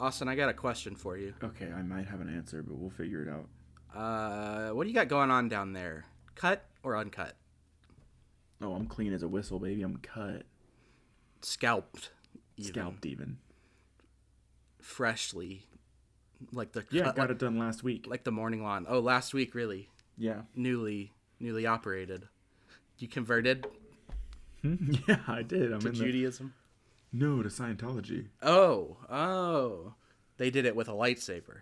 Austin, I got a question for you. Okay, I might have an answer, but we'll figure it out. Uh, what do you got going on down there? Cut or uncut? Oh, I'm clean as a whistle, baby. I'm cut, Scalped. even. scalped even. Freshly. Like the Yeah, cut- got like, it done last week. like the morning lawn. Oh, last week really. Yeah. Newly newly operated. You converted yeah, I did. I'm to in the Judaism? No to Scientology. Oh, oh. They did it with a lightsaber.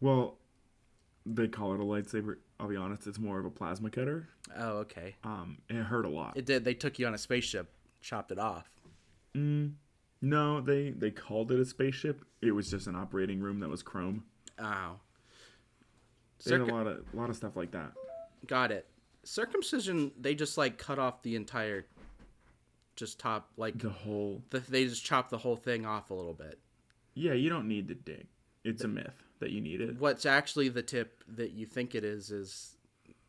Well, they call it a lightsaber. I'll be honest, it's more of a plasma cutter. Oh, okay. Um, it hurt a lot. It did. They took you on a spaceship, chopped it off. Mm, no, they they called it a spaceship. It was just an operating room that was chrome. Oh. They had a lot of a lot of stuff like that. Got it. Circumcision, they just like cut off the entire, just top like The whole the, they just chop the whole thing off a little bit. yeah, you don't need to dig. It's a myth that you need it. What's actually the tip that you think it is is,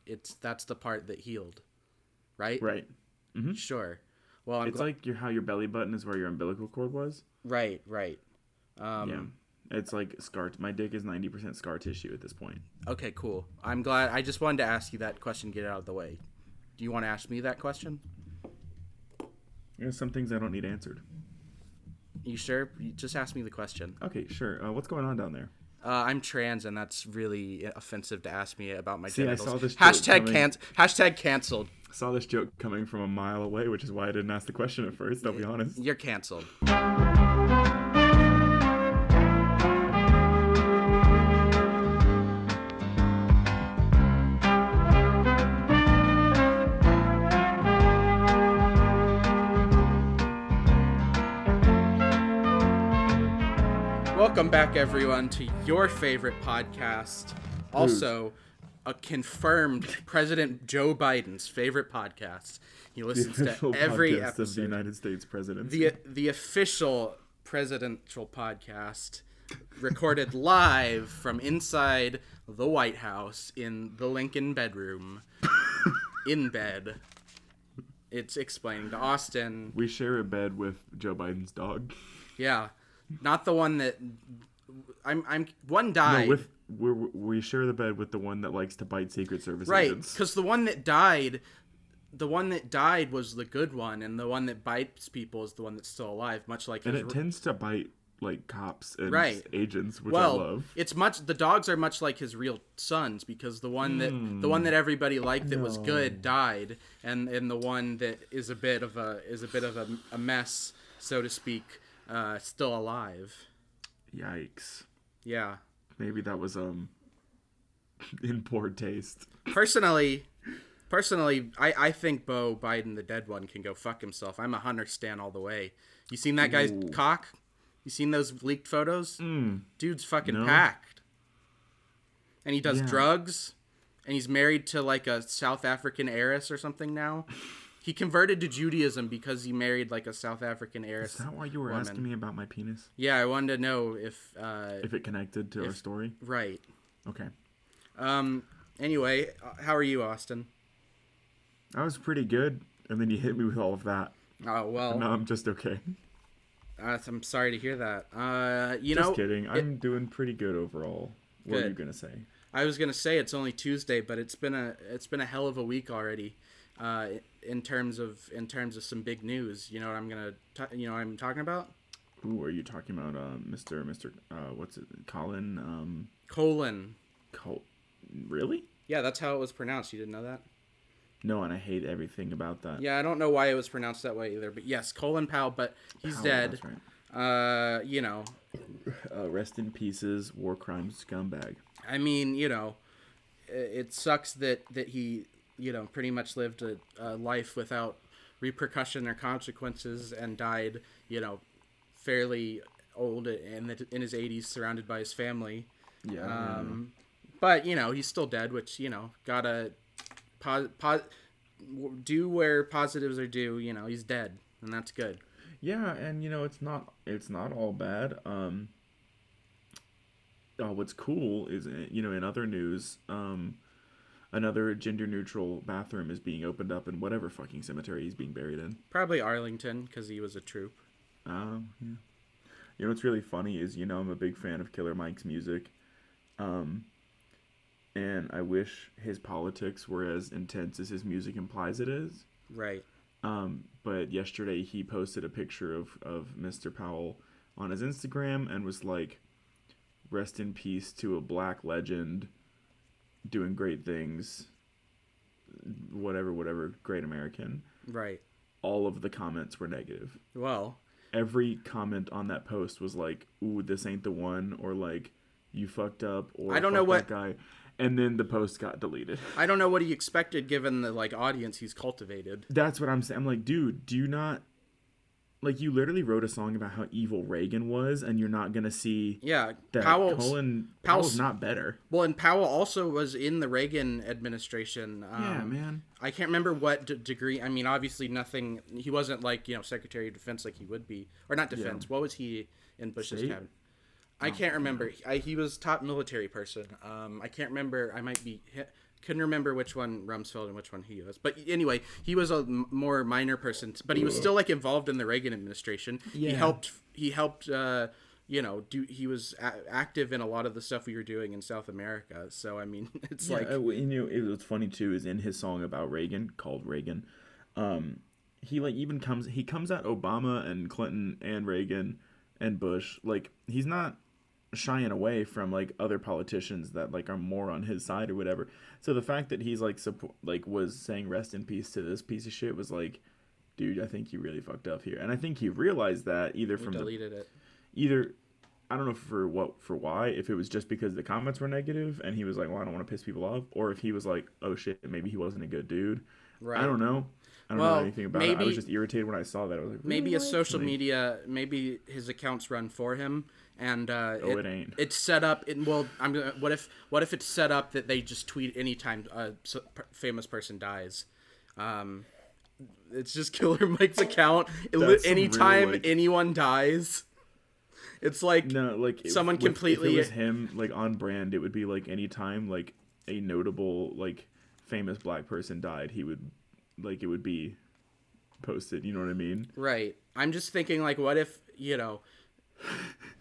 it's that's the part that healed, right? Right. Mm-hmm. Sure. Well, I'm It's gl- like your how your belly button is where your umbilical cord was. right, right. Um, yeah. It's like scar. My dick is ninety percent scar tissue at this point. Okay, cool. I'm glad. I just wanted to ask you that question. Get it out of the way. Do you want to ask me that question? There's some things I don't need answered. You sure? You just ask me the question. Okay, sure. Uh, what's going on down there? Uh, I'm trans, and that's really offensive to ask me about my See, I saw this hashtag can- hashtag canceled. I saw this joke coming from a mile away, which is why I didn't ask the question at first. I'll be honest. You're canceled. Back, everyone, to your favorite podcast. Also, a confirmed President Joe Biden's favorite podcast. He listens to every podcast of the. United States presidency. the the official presidential podcast recorded live from inside the White House in the Lincoln bedroom in bed. It's explaining to Austin. we share a bed with Joe Biden's dog. Yeah. Not the one that I'm I'm one No, died. with we we share the bed with the one that likes to bite Secret Service right, cuz the one that died the one that died was the good one and the one that bites people is the one that's still alive, much like And it tends to bite like cops and Right. agents, which well, I love. it's much. The dogs are much like his real sons because the one that the one that everybody liked that was good died, and and the one that is a bit of a is a bit of a, a mess, so to speak, uh, still alive. Yikes. Yeah. Maybe that was um in poor taste. Personally, personally, I I think Beau Biden, the dead one, can go fuck himself. I'm a Hunter stan all the way. You seen that guy's Ooh. cock? You seen those leaked photos? Mm. dude's fucking No. packed and he does Yeah. drugs and he's married to like a south african heiress or something now he converted to judaism because he married like a south african heiress Is that why you were woman. asking me about my penis? yeah i wanted to know if uh If it connected to our story? right Okay. um anyway uh, how are you austin I was pretty good, and then you hit me with all of that. oh well No, I'm just okay. uh, i'm sorry to hear that uh you Just know kidding. I'm doing pretty good overall. What are you gonna say? I was gonna say it's only Tuesday, but it's been a it's been a hell of a week already, uh, in terms of in terms of some big news. You know what I'm gonna t- you know what I'm talking about? Ooh, are you talking about uh, Mr. Mr. Uh, what's it? Colin? Um, Colon. Col- really? Yeah, that's how it was pronounced. You didn't know that? No, and I hate everything about that. Yeah, I don't know why it was pronounced that way either. But yes, Colin Powell, but he's Powell, dead. that's right. Uh, you know, Uh, rest in pieces, war crimes scumbag. I mean, you know, it sucks that that he, you know, pretty much lived a, a life without repercussion or consequences and died, you know, fairly old in the, in his 80s, surrounded by his family. Yeah. Um, but you know, he's still dead, which you know, gotta pos- pos- do where positives are due. You know, he's dead, and that's good. Yeah, and you know it's not it's not all bad. Um, uh, what's cool is you know in other news, um, another gender neutral bathroom is being opened up in whatever fucking cemetery he's being buried in. Probably Arlington because he was a troop. Um, yeah. You know what's really funny is you know I'm a big fan of Killer Mike's music, um, and I wish his politics were as intense as his music implies it is. Right. Um, but yesterday he posted a picture of of Mr. Powell on his Instagram and was like, "Rest in peace to a black legend, doing great things." Whatever, whatever, great American. Right. All of the comments were negative. Well, every comment on that post was like, "Ooh, this ain't the one," or like, "You fucked up," or I don't "Fuck know that what- guy. And then the post got deleted. I don't know what he expected given the like audience he's cultivated. That's what I'm saying. I'm like, dude, do you not like you literally wrote a song about how evil Reagan was, and you're not gonna see Yeah, that Powell's Colin Powell's- Powell's not better. well, and Powell also was in the Reagan administration. Um, yeah, man. I can't remember what d- degree. I mean, obviously nothing. He wasn't like you know Secretary of Defense like he would be, or not Defense. What was he in Bush's State? cabinet? I can't remember. I, he was top military person. Um, I can't remember. I might be couldn't remember which one Rumsfeld and which one he was. But anyway, he was a m- more minor person, but he was still like involved in the Reagan administration. He helped. He helped. Uh, you know, do he was a- active in a lot of the stuff we were doing in South America. So I mean, it's Yeah, like uh, you know, it was funny too. Is in his song about Reagan called Reagan, um, he like even comes he comes at Obama and Clinton and Reagan and Bush like he's not shying away from like other politicians that like are more on his side or whatever. So the fact that he's like support like was saying rest in peace to this piece of shit was like, dude, I think you really fucked up here, and I think he realized that either he from the deleted it. either I don't know for what for why if it was just because the comments were negative and he was like, well, I don't want to piss people off, or if he was like, oh shit, maybe he wasn't a good dude. Right. I don't know. I don't Well, know anything about it. I was just irritated when I saw that. I was like, maybe a social Like, media maybe his accounts run for him and uh Oh, it ain't. it's set up in well i'm what if what if it's set up that they just tweet anytime a famous person dies um it's just killer mike's account It li- That's some real, anytime like- anyone dies it's like No, like Someone with- If completely- it was him, like on brand, it would be like anytime like a notable like famous black person died, he would like it would be posted. You know what I mean? right i'm just thinking like what if you know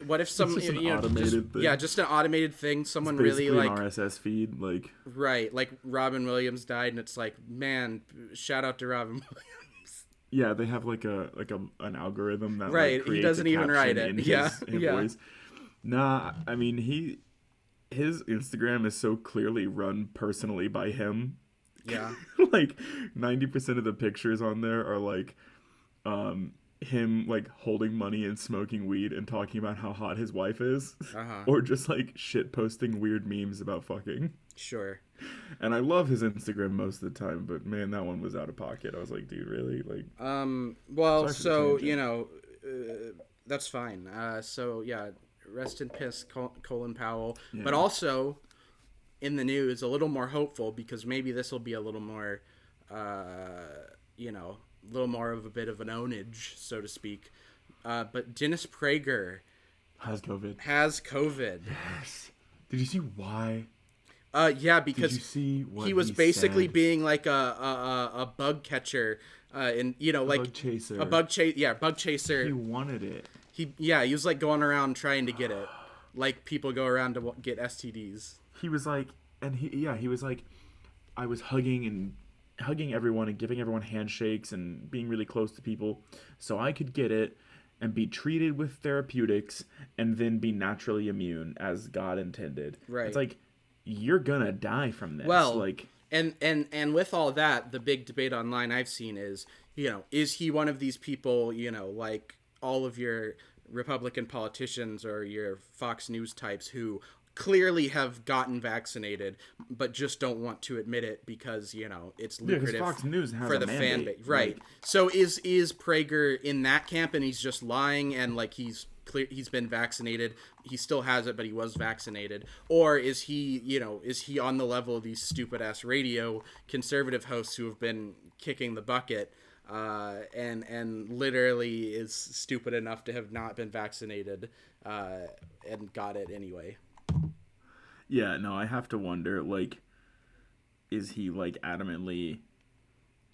what if some you know, just- thing. yeah just an automated thing someone really an like RSS feed, like Right, like Robin Williams died, and it's like, man, shout out to Robin Williams. Yeah, they have like a like a an algorithm that Right, he Like, creates doesn't even write it. in Yeah, his, his yeah. voice. Nah, I mean he his Instagram is so clearly run personally by him. Yeah, like ninety percent of the pictures on there are like um him like holding money and smoking weed and talking about how hot his wife is, Uh-huh. or just like shit posting weird memes about fucking. sure. And I love his Instagram most of the time, but man, that one was out of pocket. I was like, dude, really? Like, Um, well, Sorry for the so you know, uh, that's fine. Uh, so yeah, rest in peace, Col- Colin Powell. But also, in the news, a little more hopeful because maybe this will be a little more, uh, you know, little more of a bit of an ownage, so to speak. Uh, but Dennis Prager has COVID. has COVID. Yes. Did you see why? Uh, yeah, Did because you see what he was basically said? being like a a, a, a bug catcher, uh, and you know, like bug chaser. a bug chase. Yeah, bug chaser. He wanted it. He yeah, he was like going around trying to get it, like people go around to get STDs. He was like, and he yeah, he was like, I was hugging and hugging everyone and giving everyone handshakes and being really close to people, so I could get it and be treated with therapeutics and then be naturally immune as God intended. Right. It's like you're gonna die from this. Well, like And and and with all that, the big debate online I've seen is, you know, is he one of these people, you know, like all of your Republican politicians or your Fox News types who clearly have gotten vaccinated but just don't want to admit it because you know it's Yeah, lucrative Fox News has for the fan base right. so is is prager in that camp and he's just lying and like he's clear he's been vaccinated he still has it but he was vaccinated? Or is he you know is he on the level of these stupid ass radio conservative hosts who have been kicking the bucket uh, and and literally is stupid enough to have not been vaccinated uh, and got it anyway Yeah, no, I have to wonder, like, is he like adamantly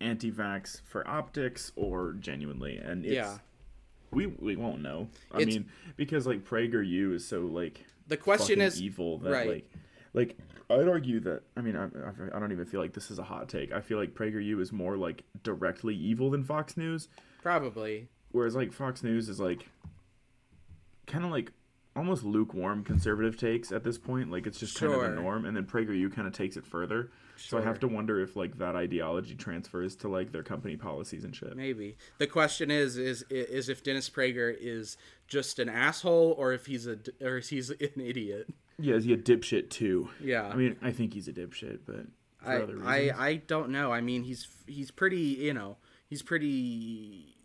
anti-vax for optics or genuinely? And it's, Yeah. we we won't know. I It's- mean, because like PragerU is so like The question is, evil that right. like like I'd argue that I mean I, I I don't even feel like this is a hot take. I feel like PragerU is more like directly evil than Fox News, probably. whereas like Fox News is like kind of like almost lukewarm conservative takes at this point. Like it's just kind of Sure. the norm, and then PragerU kind of takes it further. Sure. So I have to wonder if like that ideology transfers to like their company policies and shit. Maybe the question is is is if Dennis Prager is just an asshole or if he's a or if he's an idiot. Yeah, is he a dipshit too? Yeah. I mean, I think he's a dipshit, but for I, other I. I don't know. I mean, he's he's pretty, you know, he's pretty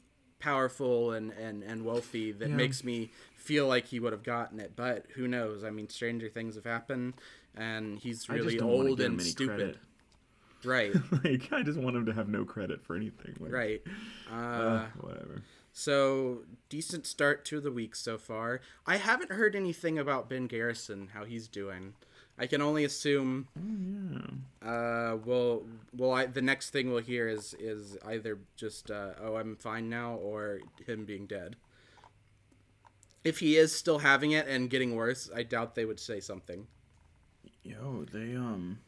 powerful and and and wealthy that Yeah. makes me feel like he would have gotten it, but who knows? I mean, stranger things have happened and he's really old and stupid. credit. Right. like I just want him to have no credit for anything. Like, Right. Uh, Uh, whatever. so decent start to the week so far. I haven't heard anything about Ben Garrison, how he's doing. I can only assume Oh, Yeah. Uh, well, well, I, the next thing we'll hear is is either just uh, oh I'm fine now or him being dead. If he is still having it and getting worse, I doubt they would say something. Yo, they um.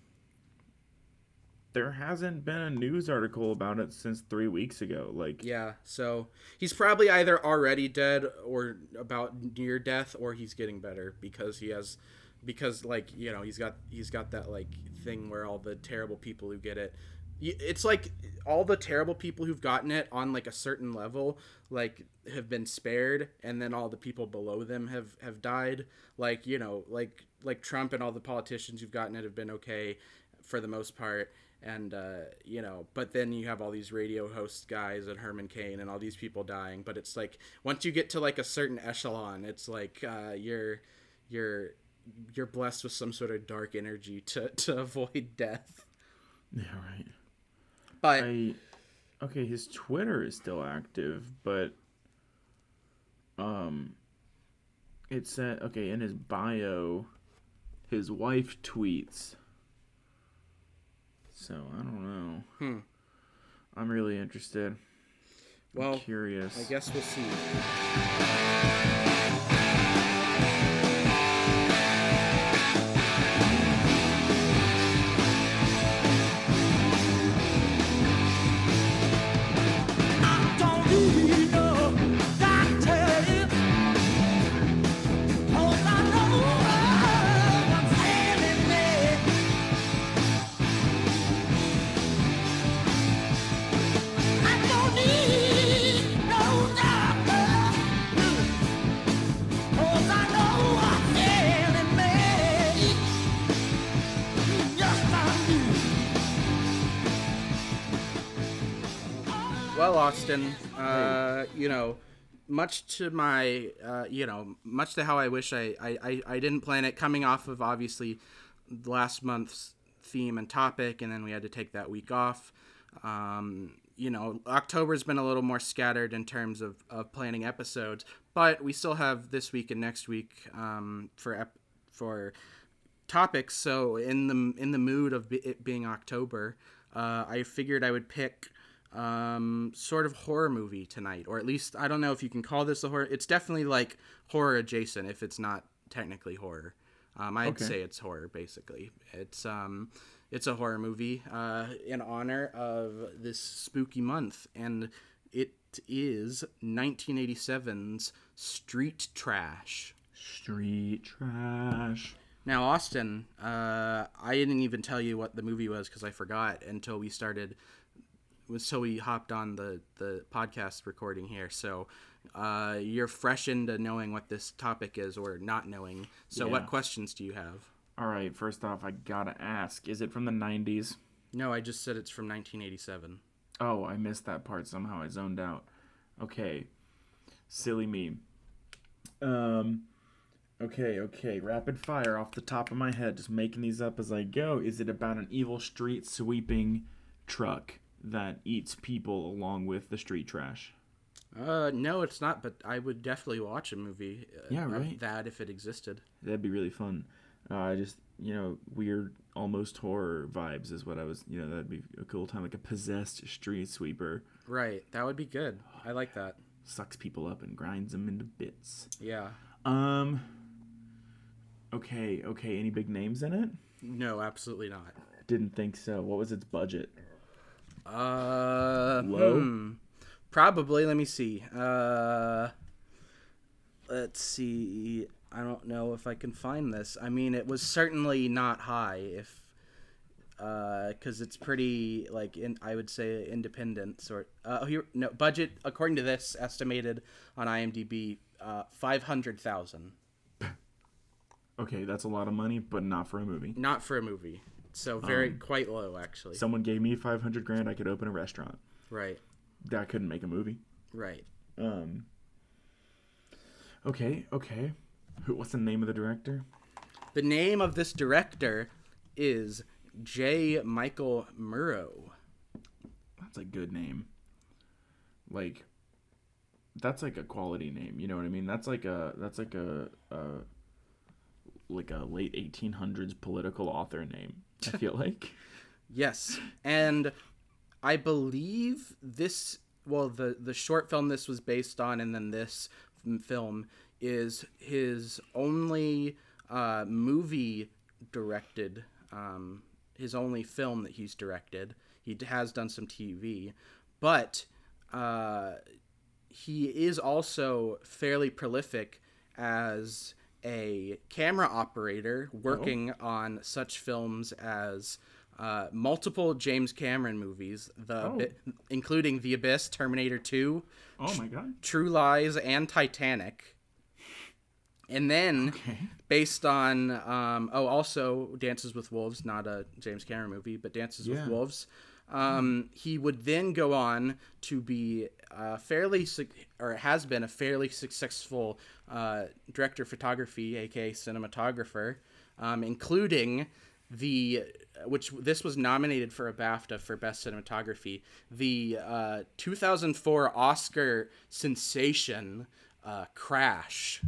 There hasn't been a news article about it since three weeks ago. Like, Yeah, so he's probably either already dead or about near death, or he's getting better because he has, because like you know he's got he's got that like thing where all the terrible people who get it, it's like all the terrible people who've gotten it on like a certain level like have been spared, and then all the people below them have have died. Like you know like like Trump and all the politicians who've gotten it have been okay for the most part and uh, you know but then you have all these radio host guys and herman cain and all these people dying but it's like once you get to like a certain echelon it's like uh, you're you're you're blessed with some sort of dark energy to, to avoid death yeah, right. but I okay, his Twitter is still active, but um it said okay, in his bio his wife tweets. So I don't know. Hmm. I'm really interested. I'm Well, curious. i guess we'll see Austin, uh, you know, much to my, uh, you know, much to how I wish I, I, I, I didn't plan it, coming off of obviously last month's theme and topic, and then we had to take that week off. Um, you know, October's been a little more scattered in terms of, of planning episodes, but we still have this week and next week um, for ep- for topics. So in the in the mood of it being October, uh, I figured I would pick um, sort of horror movie tonight, or at least I don't know if you can call this a horror. It's definitely like horror adjacent, if it's not technically horror. Um, I'd Okay. say it's horror basically. It's um, it's a horror movie uh, in honor of this spooky month, and it is 1987's Street Trash. Street trash. Now, Austin, uh, I didn't even tell you what the movie was because I forgot until we started, until we hopped on the, the podcast recording here. So uh, you're fresh into knowing what this topic is or not knowing. So, Yeah. what questions do you have? All right, first off, I gotta ask: Is it from the '90s? No, I just said it's from 1987. Oh, I missed that part somehow. I zoned out. Okay, silly me. Um, okay, okay. Rapid fire off the top of my head, just making these up as I go. Is it about an evil street sweeping truck that eats people along with the street trash? Uh, no, it's not, but I would definitely watch a movie uh, Yeah, right. that if it existed. That'd be really fun. Uh, just you know, weird, almost horror vibes is what I was. You know, that'd be a cool time, like a possessed street sweeper. Right, that would be good. I like that. sucks people up and grinds them into bits. Yeah. Um. Okay, okay. Any big names in it? No, absolutely not. Didn't think so. What was its budget? Uh, Low? hmm. Probably. Let me see. Uh, let's see. I don't know if I can find this. I mean, it was certainly not high. If because it's pretty like in I would say independent sort. Uh, here no budget according to this estimated on IMDb uh, five hundred thousand. Okay, that's a lot of money, but not for a movie. Not for a movie. So very quite low actually. Someone gave me five hundred grand, I could open a restaurant. right. That couldn't make a movie. Right. Um. Okay, okay. Who? What's the name of the director? The name of this director is J. Michael Muro. That's a good name. Like, that's like a quality name. You know what I mean? That's like a that's like a, a like a late eighteen hundreds political author name. I feel like. Yes, and I believe this. Well, the the short film this was based on, and then this film is his only uh, movie directed. Um, his only film that he's directed. He has done some TV, but uh, he is also fairly prolific as a camera operator working on such films as uh, multiple James Cameron movies, the Oh. including The Abyss, Terminator 2, Oh my god. True Lies, and Titanic. And then, Okay. based on um, oh, also Dances with Wolves, not a James Cameron movie, but Dances Yeah. with Wolves. Um, he would then go on to be uh, fairly suc or has been a fairly successful uh, director of photography, aka cinematographer, um, including the which this was nominated for a BAFTA for best cinematography, the uh, 2004 Oscar sensation uh, Crash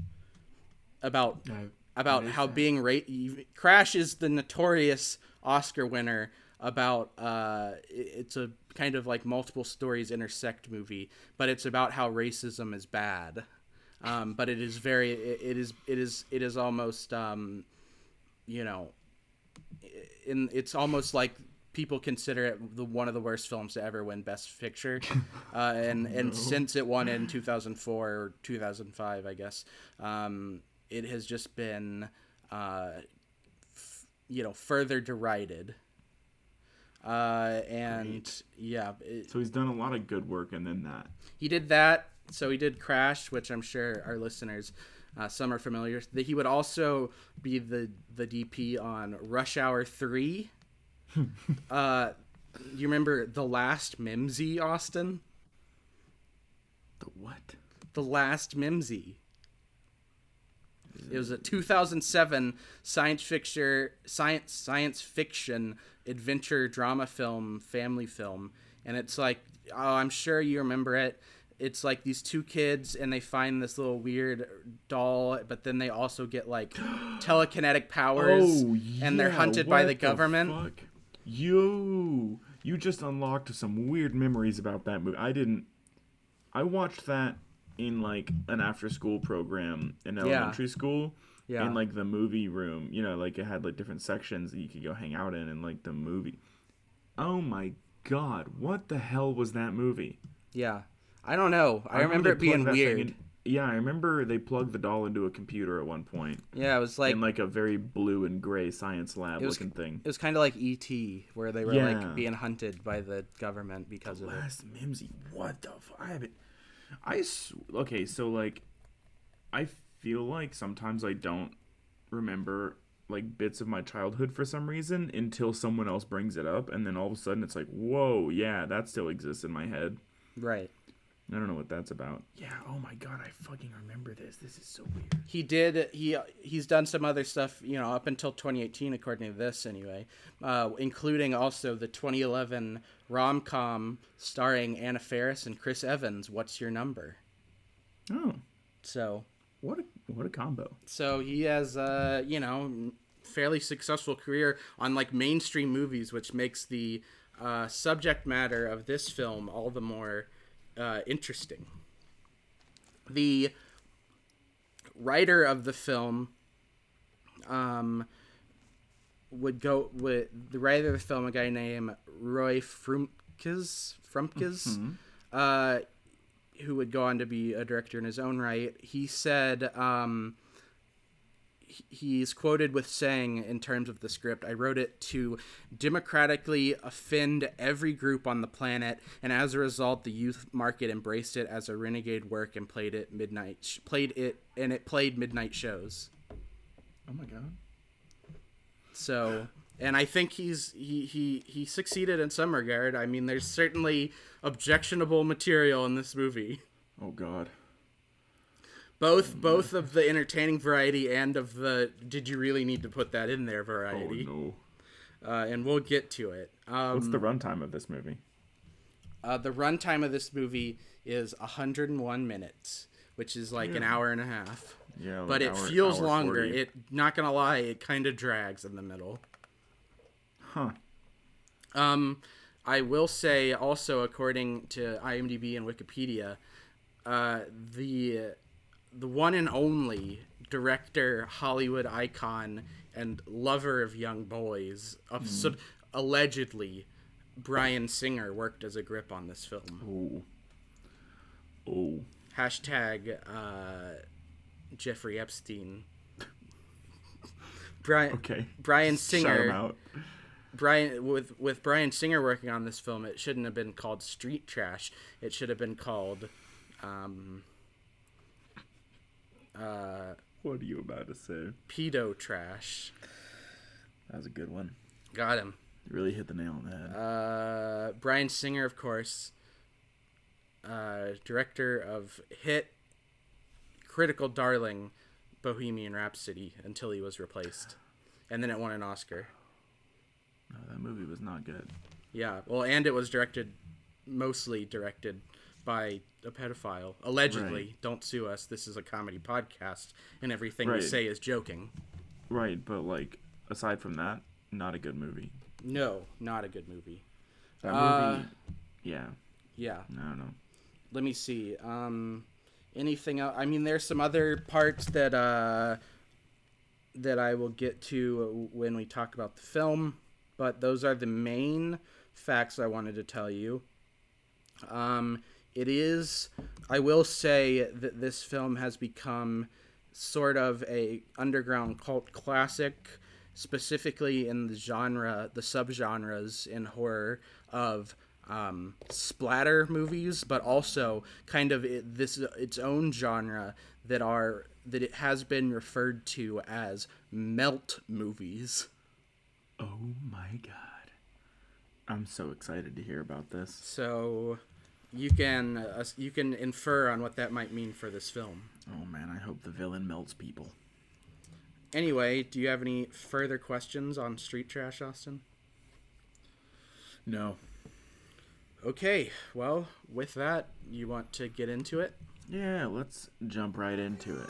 about I- about how being ra- Crash is the notorious Oscar winner about uh it's a kind of like multiple stories intersect movie but it's about how racism is bad. Um but it is very it, it is it is it is almost um you know in it's almost like people consider it the one of the worst films to ever win best picture. Uh, and and since it won in 2004 or 2005 i guess um, it has just been uh, f- you know further derided uh, and yeah it, So he's done a lot of good work, and then that. he did that. So he did Crash, which I'm sure our listeners, uh, some are familiar. That he would also be the the DP on Rush Hour Three. uh, you remember the last Mimzy, Austin? The what? The last Mimzy. It was a 2007 science fiction science science fiction adventure drama film family film and it's like oh I'm sure you remember it it's like these two kids and they find this little weird doll but then they also get like telekinetic powers oh, and they're Oh, yeah, hunted by what the government fuck? Yo, you just unlocked some weird memories about that movie. I didn't. I watched that in like an after-school program in elementary school. Yeah. In like the movie room, you know, like it had like different sections that you could go hang out in, and like the movie. Oh my god, what the hell was that movie? yeah I don't know I, remember they it being plugged that thing weird in- yeah, I remember they plugged the doll into a computer at one point yeah it was like in like a very blue and gray science lab was- looking thing. it was kind of like ET where they were Yeah. like being hunted by the government because of it Last Mimzy, what the fuck? I haven't. I okay, so like, I feel like sometimes I don't remember like bits of my childhood for some reason until someone else brings it up, and then all of a sudden it's like, whoa, yeah, that still exists in my head. right I don't know what that's about. Yeah. Oh my god, I fucking remember this. This is so weird. he did he he's done some other stuff you know up until 2018 according to this anyway uh, including also the 2011 rom-com starring anna faris and chris evans what's your number? Oh, so what a what a combo. so he has uh you know fairly successful career on like mainstream movies which makes the uh, subject matter of this film all the more uh, interesting. The writer of the film um, would go with the writer of the film, a guy named Roy Frumkes, Frumkes, uh, who would go on to be a director in his own right. He said um, he's quoted with saying, in terms of the script, I wrote it to democratically offend every group on the planet, and as a result, the youth market embraced it as a renegade work and played it midnight, sh- played it, and it played midnight shows. Oh my god. So, and I think he's he he he succeeded in some regard. I mean, there's certainly objectionable material in this movie, Oh god. both both of the entertaining variety and of the did you really need to put that in there variety. Oh no. Uh, and we'll get to it. Um, What's the runtime of this movie? uh, the runtime of this movie is 101 minutes, which is like an hour and a half. Yeah, like But it hour- feels hour longer. 40. It not gonna lie, it kind of drags in the middle. Huh. Um, I will say also, according to IMDb and Wikipedia, uh, the the one and only director, Hollywood icon, and lover of young boys, of sub- allegedly, Bryan Singer worked as a grip on this film. Oh. Oh. Hashtag uh, Jeffrey Epstein. Bryan Okay. Bryan Singer. out. Bryan with with Bryan Singer working on this film, it shouldn't have been called Street Trash. It should have been called um, uh, What are you about to say? Pedo Trash. That was a good one. Got him. You really hit the nail on the head. Uh, Bryan Singer, of course, uh, director of hit critical darling Bohemian Rhapsody until he was replaced, and then it won an Oscar. No, that movie was not good. Yeah, well, and it was directed, mostly directed by a pedophile. Allegedly. Right. Don't sue us. This is a comedy podcast, and everything Right. we say is joking. Right, but like aside from that, not a good movie. No, not a good movie. That Uh, movie. Yeah. Yeah. I don't know. Let me see. Um, anything else? I mean, there's some other parts that uh, that I will get to when we talk about the film, but those are the main facts I wanted to tell you. Um, it is. I will say that this film has become sort of a underground cult classic, specifically in the genre, the subgenres in horror of um, splatter movies, but also kind of it, this its own genre that are that it has been referred to as melt movies. Oh my god. I'm so excited to hear about this. So you can uh, you can infer on what that might mean for this film. Oh man, I hope the villain melts people. Anyway, do you have any further questions on Street Trash, Austin? No. Okay, well, with that, you want to get into it? Yeah, let's jump right into it.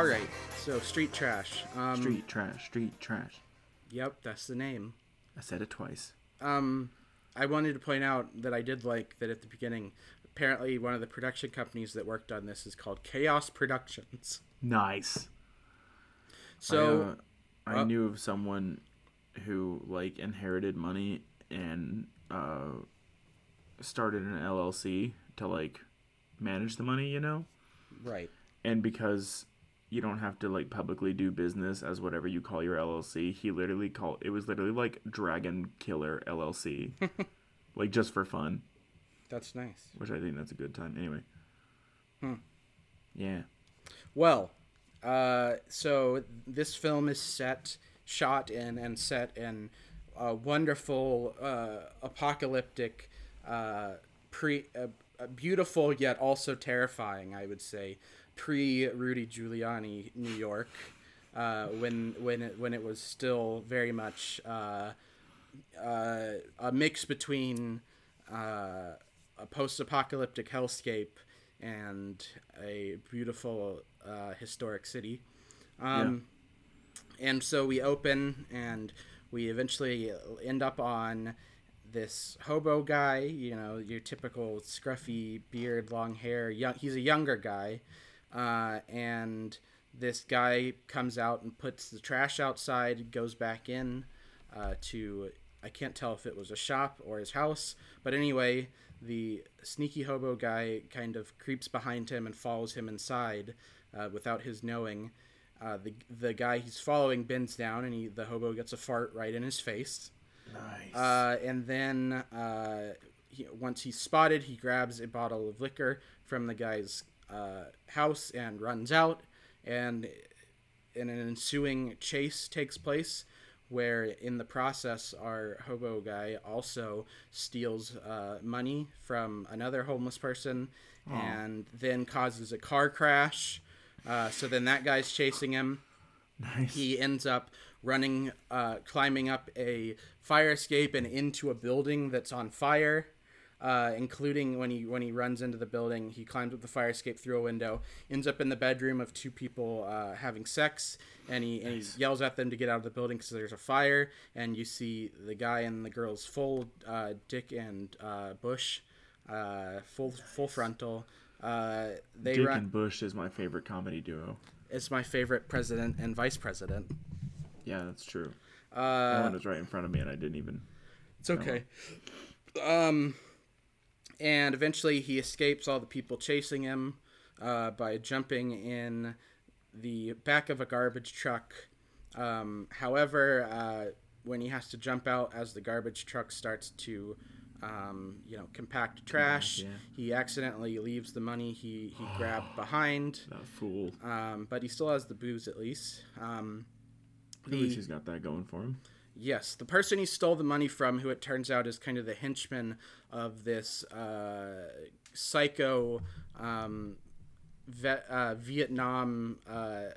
All right. So Street Trash. Um, Street trash, street trash. Yep, that's the name. I said it twice. Um, I wanted to point out that I did like that at the beginning. Apparently, one of the production companies that worked on this is called Chaos Productions. Nice. So, I, uh, I uh, knew of someone who like inherited money and uh, started an LLC to like manage the money, you know. right. And because you don't have to like publicly do business as whatever you call your LLC, he literally called it was literally like Dragon Killer LLC, like just for fun, That's nice. which I think that's a good time. Anyway. Hmm. Yeah. Well, uh, so this film is set, shot in, and set in a wonderful uh, apocalyptic uh, pre uh, beautiful yet also terrifying. I would say pre Rudy Giuliani New York, uh, when when it, when it was still very much uh, uh, a mix between uh, a post-apocalyptic hellscape and a beautiful uh, historic city. Um, And so we open and we eventually end up on this hobo guy, you know, your typical scruffy beard, long hair. Young, he's a younger guy, uh, and this guy comes out and puts the trash outside, goes back in uh, to I can't tell if it was a shop or his house, but anyway, the sneaky hobo guy kind of creeps behind him and follows him inside uh, without his knowing. Uh, the the guy he's following bends down and he the hobo gets a fart right in his face. Nice. Uh, and then uh, he, once he's spotted, he grabs a bottle of liquor from the guy's uh, house and runs out. And an ensuing chase takes place, where in the process, our hobo guy also steals uh, money from another homeless person, and then causes a car crash. Uh, so then that guy's chasing him nice. he ends up running uh, climbing up a fire escape and into a building that's on fire uh, including when he when he runs into the building he climbs up the fire escape through a window ends up in the bedroom of two people uh, having sex and he, and he yells at them to get out of the building because there's a fire and you see the guy and the girl's full uh, dick and uh, bush uh, full full frontal uh, they Dick run and Bush is my favorite comedy duo. it's my favorite president and vice president Yeah, that's true. uh, that one was right in front of me, and I didn't even. It's okay. Um, and eventually he escapes all the people chasing him uh, by jumping in the back of a garbage truck. Um, however, uh, when he has to jump out as the garbage truck starts to, um, you know, compact trash, yeah. he accidentally leaves the money he, he grabbed behind. That fool. Um, but he still has the booze at least. Um, At least he's got that going for him. Yes, the person he stole the money from, who it turns out is kind of the henchman of this uh, psycho um, vet, uh, Vietnam uh,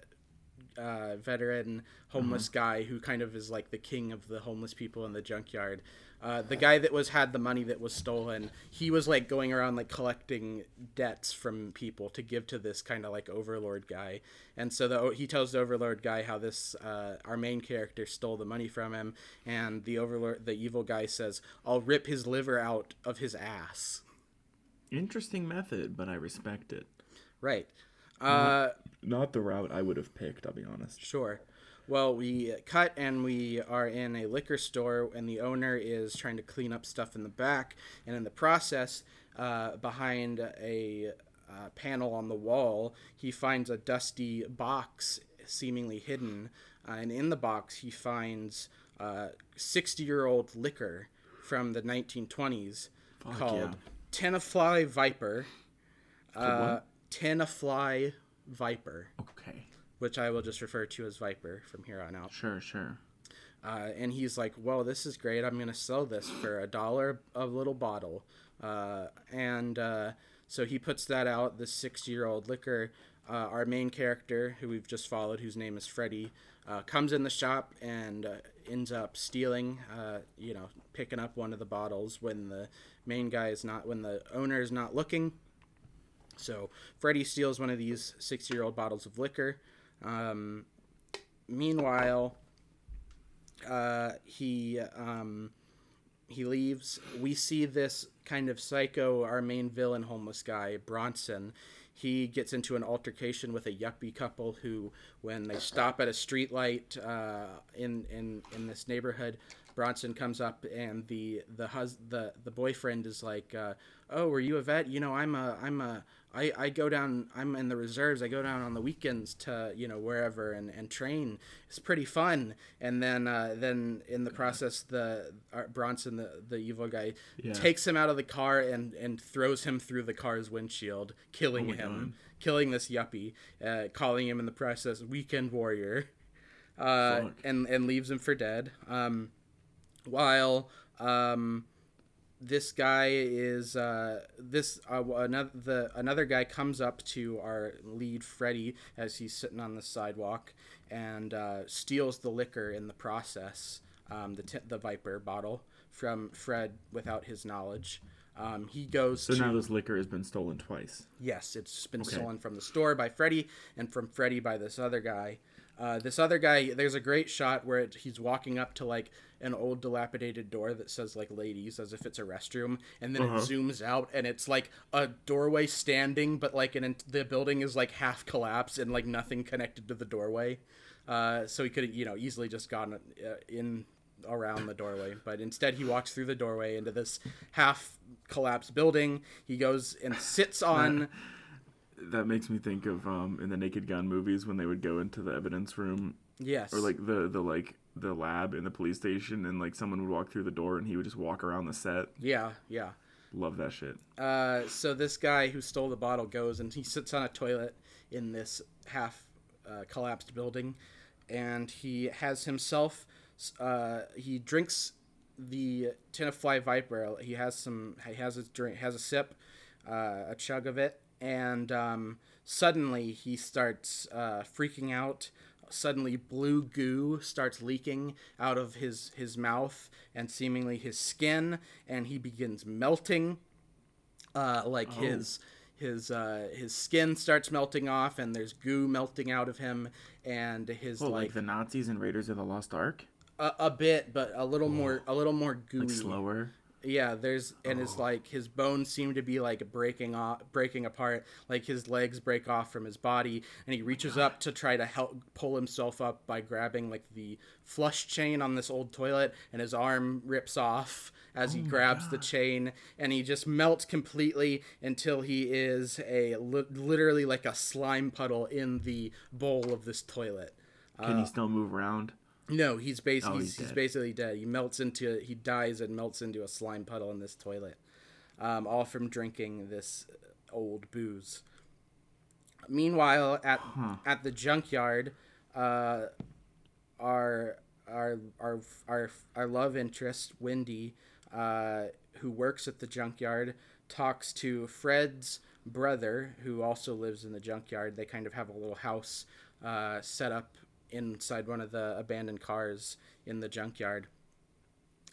uh, veteran homeless guy who kind of is like the king of the homeless people in the junkyard. Uh, the guy that was had the money that was stolen, he was like going around like collecting debts from people to give to this kind of like overlord guy. And so the, he tells the overlord guy how this uh, our main character stole the money from him, and the overlord, the evil guy says, "I'll rip his liver out of his ass." Interesting method, but I respect it. Right. Uh, Not the route I would have picked. I'll be honest. Sure. Well, we cut and we are in a liquor store, and the owner is trying to clean up stuff in the back. And in the process, uh, behind a uh, panel on the wall, he finds a dusty box seemingly hidden. Uh, and in the box, he finds 60 year old liquor from the 1920s called yeah. Tenafly Viper. Uh, what? Tenafly Viper Okay. which I will just refer to as Viper from here on out. Sure, sure. Uh, and he's like, "Well, this is great. I'm gonna sell this for a dollar a little bottle." Uh, and uh, so he puts that out. The six-year-old liquor. Uh, our main character, who we've just followed, whose name is Freddy, uh, comes in the shop and uh, ends up stealing. Uh, you know, picking up one of the bottles when the main guy is not, when the owner is not looking. So Freddy steals one of these 60 year old bottles of liquor. Um, meanwhile, uh, he um, he leaves. We see this kind of psycho, our main villain, homeless guy Bronson. He gets into an altercation with a yuppie couple who, when they stop at a streetlight uh, in in in this neighborhood, Bronson comes up and the the hus- the the boyfriend is like, uh, "Oh, were you a vet? You know, I'm a I'm a I, I go down I'm in the reserves. I go down on the weekends to you know wherever and, and train. It's pretty fun. And then uh, then in the process, the uh, Bronson the the evil guy Yeah. takes him out of the car and and throws him through the car's windshield, killing my him, killing this yuppie, uh, calling him in the process weekend warrior, uh, and and leaves him for dead. Um, while um, this guy is uh, this uh, another the another guy comes up to our lead Freddy as he's sitting on the sidewalk and uh, steals the liquor in the process, um, the t- the Viper bottle from Fred without his knowledge. Um, he goes So to now this liquor has been stolen twice. Yes, it's been Okay. stolen from the store by Freddy and from Freddy by this other guy. Uh, this other guy, there's a great shot where it, he's walking up to like an old dilapidated door that says like ladies as if it's a restroom, and then Uh-huh. it zooms out and it's like a doorway standing, but like an, the building is like half collapsed and like nothing connected to the doorway. Uh, so he could have you know easily just gotten uh, in around the doorway, but instead he walks through the doorway into this half collapsed building. He goes and sits on. That makes me think of um, in the Naked Gun movies when they would go into the evidence room Yes. or like the the like the lab in the police station and like someone would walk through the door and he would just walk around the set. Yeah, yeah. Love that shit. Uh, so this guy who stole the bottle goes and he sits on a toilet in this half uh, collapsed building, and he has himself. Uh, he drinks the Tenafly Viper. He has some. He has his drink. Has a sip, uh, a chug of it, and um, suddenly he starts uh, freaking out. Suddenly, blue goo starts leaking out of his his mouth and seemingly his skin, and he begins melting uh, like Oh. his his uh, his skin starts melting off and there's goo melting out of him and his Oh, like, like, the Nazis and Raiders of the Lost Ark? a, a bit but a little more a little more gooey Like slower. Yeah there's and Oh. it's like his bones seem to be like breaking off breaking apart like his legs break off from his body and he oh reaches up to try to help pull himself up by grabbing like the flush chain on this old toilet and his arm rips off as he Oh my grabs the chain and he just melts completely until he is a li- literally like a slime puddle in the bowl of this toilet Can he uh, still move around? No, he's basically Oh, he's, he's he's dead. basically dead. He melts into he dies and melts into a slime puddle in this toilet, um, all from drinking this old booze. Meanwhile, at Huh. at the junkyard, uh, our our our our our love interest Wendy, uh, who works at the junkyard, talks to Fred's brother, who also lives in the junkyard. They kind of have a little house uh, set up inside one of the abandoned cars in the junkyard.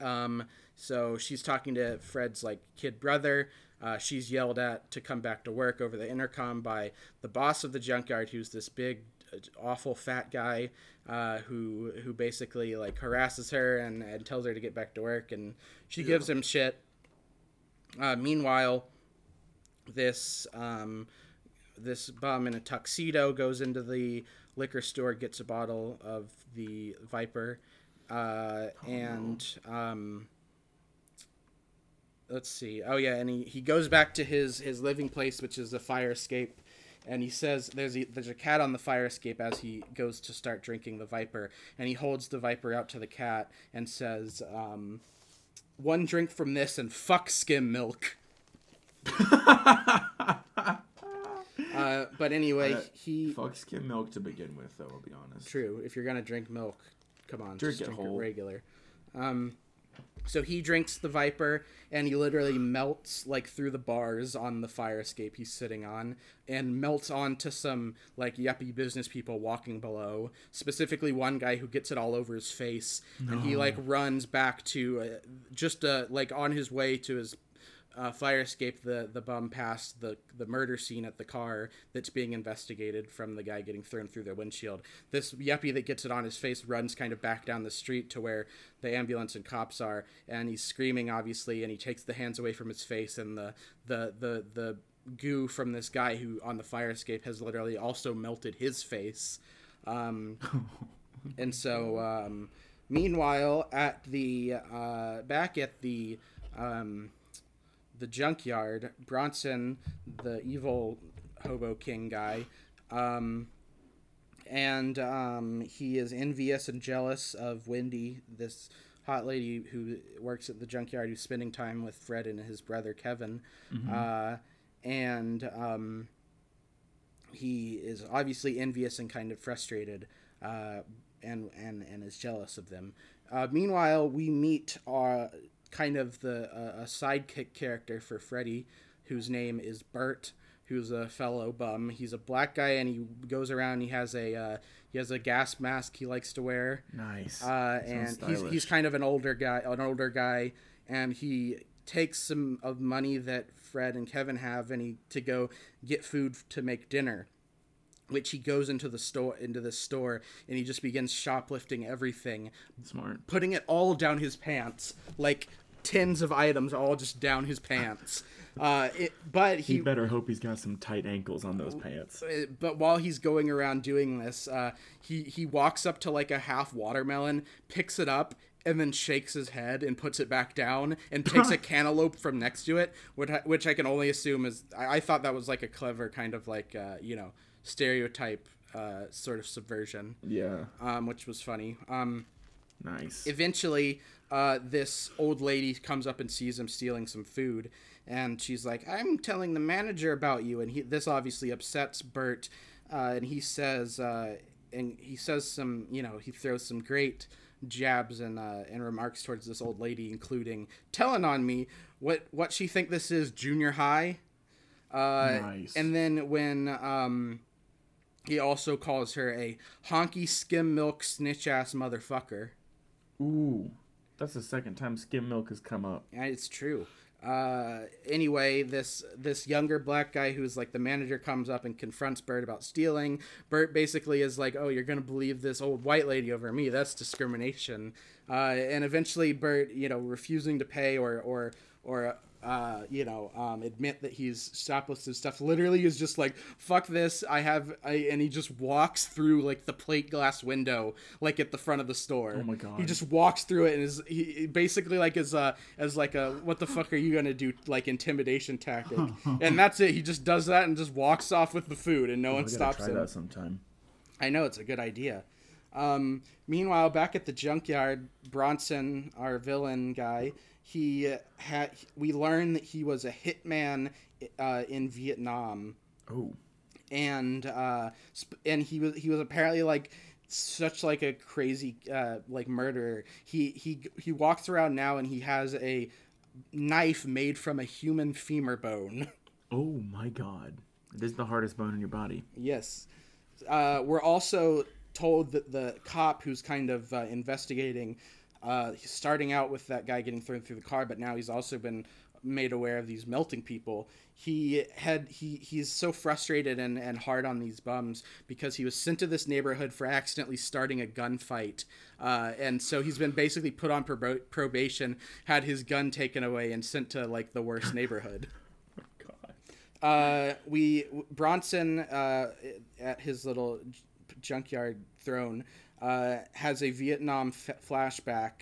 Um, so she's talking to Fred's like kid brother. Uh, she's yelled at to come back to work over the intercom by the boss of the junkyard, who's this big, uh, awful fat guy uh, who who basically like harasses her and, and tells her to get back to work, and she gives him shit. Uh, meanwhile, this um, this bum in a tuxedo goes into the liquor store, gets a bottle of the Viper, uh, and um, let's see. Oh yeah, and he, he goes back to his his living place, which is the fire escape. And he says there's a, there's a cat on the fire escape as he goes to start drinking the Viper, and he holds the Viper out to the cat and says, um, "One drink from this and fuck skim milk." Uh, but anyway, Uh, he Fuck skim milk to begin with, though, I'll be honest. true. If you're gonna drink milk, come on, Drink drink whole. it regular. Um, so he drinks the Viper, and he literally melts like through the bars on the fire escape he's sitting on, and melts onto some like yuppie business people walking below. Specifically, one guy who gets it all over his face, and he like runs back to uh, just uh, like on his way to his uh, fire escape the the bum past the the murder scene at the car that's being investigated from the guy getting thrown through the windshield. This yuppie that gets it on his face runs kind of back down the street to where the ambulance and cops are, and he's screaming obviously, and he takes the hands away from his face, and the the the the goo from this guy who on the fire escape has literally also melted his face. Um, and so, um, meanwhile, at the uh, back at the um, the junkyard, Bronson, the evil hobo king guy, um, and um, he is envious and jealous of Wendy, this hot lady who works at the junkyard, who's spending time with Fred and his brother Kevin, uh, and um, he is obviously envious and kind of frustrated, uh, and and and is jealous of them. Uh, meanwhile, we meet our kind of the uh, a sidekick character for Freddy, whose name is Bert, who's a fellow bum. He's a black guy, and he goes around. He has a uh, he has a gas mask he likes to wear. Nice. Uh, and he's he's kind of an older guy, an older guy, and he takes some of money that Fred and Kevin have, and he to go get food to make dinner. Which he goes into the store into the store and he just begins shoplifting everything, smart. putting it all down his pants, like tens of items all just down his pants. Uh, it, but He he better hope he's got some tight ankles on those pants. uh, but while he's going around doing this, uh, he he walks up to like a half watermelon, picks it up, and then shakes his head and puts it back down, and takes a cantaloupe from next to it, which I, which I can only assume is. I, I thought that was like a clever kind of like uh, you know stereotype uh, sort of subversion, Yeah. um, which was funny. Um, Nice. eventually uh, this old lady comes up and sees him stealing some food and she's like i'm telling the manager about you and he, this obviously upsets bert uh, and he says uh, and he says some you know he throws some great jabs and uh, and remarks towards this old lady including telling on me what what she think this is junior high uh, Nice. and then when um, he also calls her a honky skim milk snitch ass motherfucker Ooh. That's the second time skim milk has come up. Yeah, it's true. Uh, anyway, this this younger black guy who's like the manager comes up and confronts Bert about stealing. Bert basically is like, "Oh, you're gonna believe this old white lady over me? That's discrimination." Uh, and eventually, Bert, you know, refusing to pay or or or uh, you know, um, admit that he's shoplifted stuff. Literally, is just like, "Fuck this! I have," I, and he just walks through like the plate glass window, like at the front of the store. Oh my God. He just walks through it and is he basically like as a as like a what the fuck are you gonna do like intimidation tactic and that's it he just does that and just walks off with the food and no I one stops try him that sometime. I know it's a good idea. Um, meanwhile, back at the junkyard, Bronson, our villain guy, he had we learned that he was a hitman uh, in Vietnam Oh. and uh, and he was he was apparently like such like a crazy uh, like murderer. He he he walks around now and he has a knife made from a human femur bone. Oh my god. It is the hardest bone in your body. yes, uh, we're also told that the cop who's kind of uh, investigating. Uh, he's starting out with that guy getting thrown through the car, but now he's also been made aware of these melting people. He had he he's so frustrated and, and hard on these bums because he was sent to this neighborhood for accidentally starting a gunfight, uh, and so he's been basically put on prob- probation, had his gun taken away, and sent to like the worst neighborhood. God. Uh, we Bronson uh, at his little junkyard throne uh, has a Vietnam f- flashback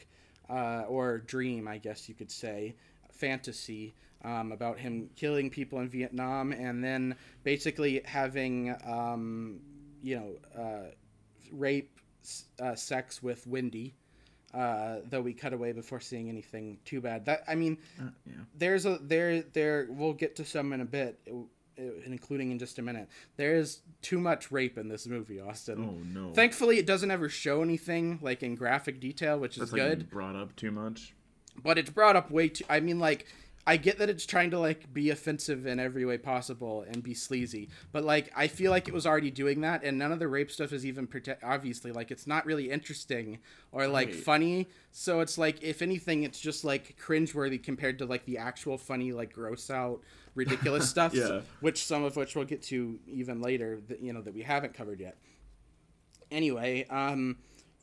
uh, or dream, I guess you could say, fantasy um, about him killing people in Vietnam and then basically having um, you know uh, rape uh, sex with Wendy. Uh, though we cut away before seeing anything too bad. That I mean, yeah. there's a there there we'll get to some in a bit Uh, including in just a minute there is too much rape in this movie austin Oh no. thankfully it doesn't ever show anything like in graphic detail which is like good brought up too much. but it's brought up way too i mean like i get that it's trying to like be offensive in every way possible and be sleazy but like i feel like it was already doing that and none of the rape stuff is even prote- obviously like it's not really interesting or like Right. funny so it's like if anything it's just like cringeworthy compared to like the actual funny like gross out ridiculous stuff Yeah. which some of which we'll get to even later that you know that we haven't covered yet. Anyway um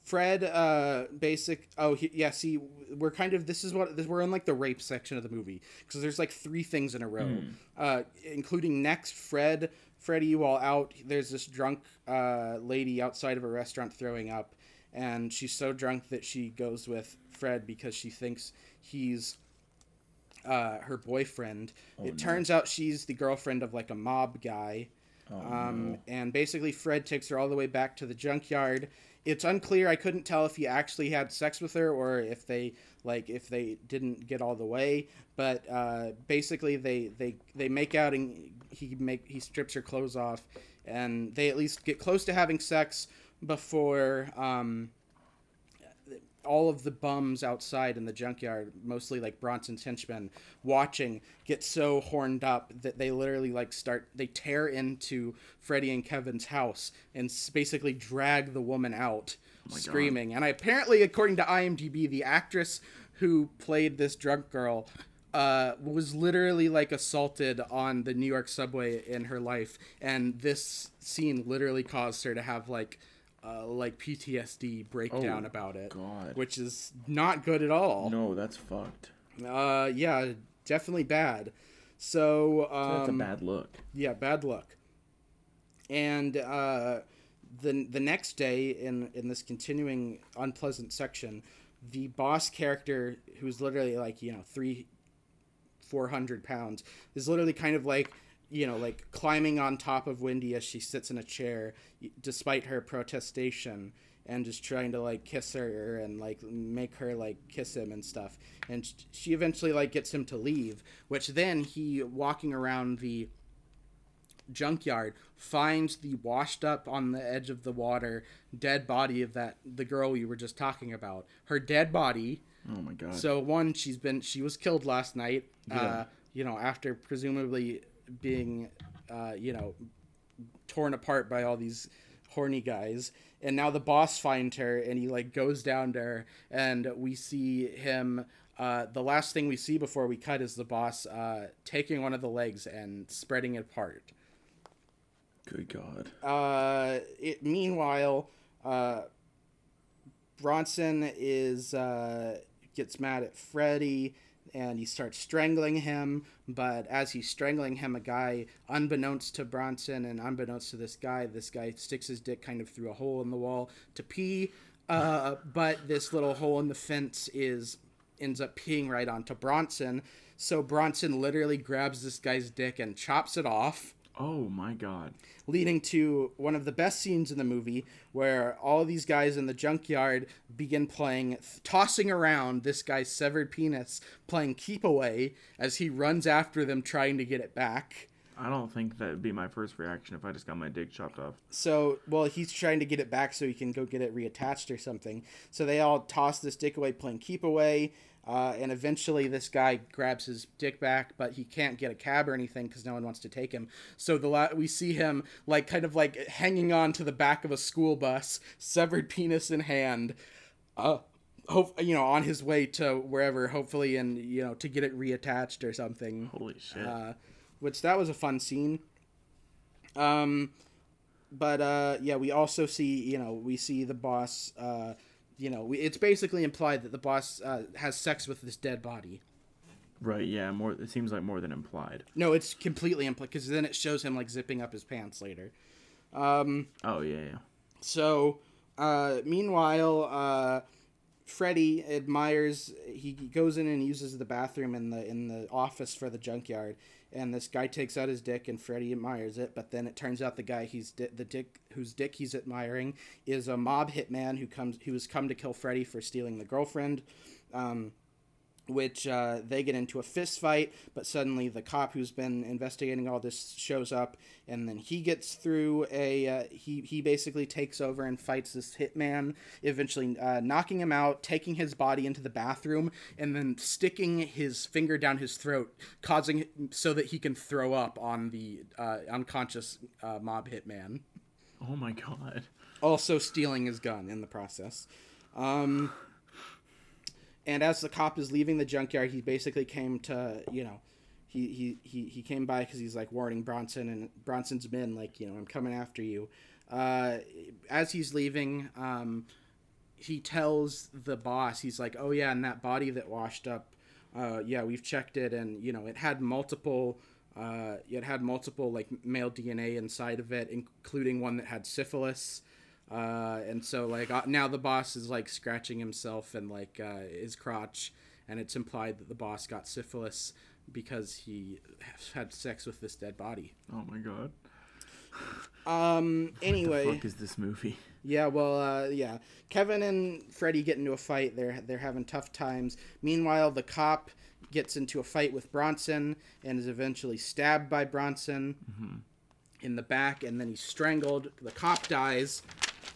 fred uh basic oh he, yeah see we're kind of this is what this, we're in like the rape section of the movie because there's like three things in a row. Uh including next fred freddy while out there's this drunk uh lady outside of a restaurant throwing up and she's so drunk that she goes with fred because she thinks he's uh, her boyfriend. it turns out she's the girlfriend of like a mob guy. um, And basically, Fred takes her all the way back to the junkyard. It's unclear. I couldn't tell if he actually had sex with her or if they like if they didn't get all the way. But uh, basically, they they they make out and he make he strips her clothes off, and they at least get close to having sex before. Um, all of the bums outside in the junkyard, mostly like Bronson's henchmen, watching, get so horned up that they literally like start they tear into Freddy and Kevin's house and basically drag the woman out, screaming. And I apparently, according to IMDb, the actress who played this drunk girl uh, was literally like assaulted on the New York subway in her life, and this scene literally caused her to have like. Uh, like PTSD breakdown Oh, about it, God. which is not good at all. No, that's fucked. Uh, yeah, definitely bad. So, um, That's a bad look. yeah, bad luck. And uh, the the next day in in this continuing unpleasant section, the boss character, who's literally like you know three, four hundred pounds, is literally kind of like you know like climbing on top of Wendy as she sits in a chair, despite her protestation. And just trying to like kiss her and like make her like kiss him and stuff, and she eventually like gets him to leave. Which then he walking around the junkyard finds the washed up on the edge of the water dead body of that the girl you were just talking about her dead body Oh my god. so one she's been she was killed last night uh Yeah. you know after presumably being uh you know torn apart by all these horny guys. And now the boss finds her and he like goes down there, and we see him uh, the last thing we see before we cut is the boss uh, taking one of the legs and spreading it apart. Good God. uh, it, meanwhile, uh, Bronson is uh, gets mad at Freddy and he starts strangling him. But as he's strangling him, a guy, unbeknownst to Bronson and unbeknownst to this guy, this guy sticks his dick kind of through a hole in the wall to pee. Uh, but this little hole in the fence is ends up peeing right onto Bronson. So Bronson literally grabs this guy's dick and chops it off Oh my God. leading to one of the best scenes in the movie where all these guys in the junkyard begin playing tossing around this guy's severed penis playing keep away as he runs after them trying to get it back I don't think that would be my first reaction if I just got my dick chopped off. so well he's trying to get it back so he can go get it reattached or something so they all toss this dick away playing keep away uh, and eventually this guy grabs his dick back but he can't get a cab or anything because no one wants to take him so the la- we see him like kind of like hanging on to the back of a school bus severed penis in hand uh hope you know on his way to wherever hopefully and you know to get it reattached or something Holy shit. uh, which that was a fun scene. Um, but uh, yeah, we also see you know we see the boss. Uh, you know, we, it's basically implied that the boss uh, has sex with this dead body. right. Yeah. More. It seems like more than implied. No, it's completely implied because then it shows him like zipping up his pants later. Um, Oh yeah. Yeah. So, uh, meanwhile, uh, Freddy admires. He goes in and uses the bathroom in the in the office for the junkyard, and this guy takes out his dick, and Freddy admires it. But then it turns out the guy he's di- the dick whose dick he's admiring is a mob hitman who comes who has come to kill Freddy for stealing the girlfriend. Um, which uh, they get into a fist fight, but suddenly the cop who's been investigating all this shows up, and then he gets through a uh, he he basically takes over and fights this hitman, eventually uh, knocking him out, taking his body into the bathroom, and then sticking his finger down his throat, causing so that he can throw up on the uh, unconscious uh, mob hitman Oh my God. also stealing his gun in the process. Um, and as the cop is leaving the junkyard, he basically came to, you know, he, he, he, he came by because he's like warning Bronson, and Bronson's men, like, you know, I'm coming after you. Uh, as he's leaving, um, he tells the boss, he's like, oh, yeah, and that body that washed up, uh, yeah, we've checked it, and, you know, it had multiple. Uh, it had multiple like male DNA inside of it, including one that had syphilis. Uh, and so like uh, now the boss is like scratching himself and like uh, his crotch, and it's implied that the boss got syphilis because he had sex with this dead body. Oh my God. Um. Anyway, Fuck is this movie? yeah. Well. Uh. Yeah. Kevin and Freddy get into a fight. They're they're having tough times. Meanwhile, the cop gets into a fight with Bronson and is eventually stabbed by Bronson in the back, and then he's strangled. The cop dies.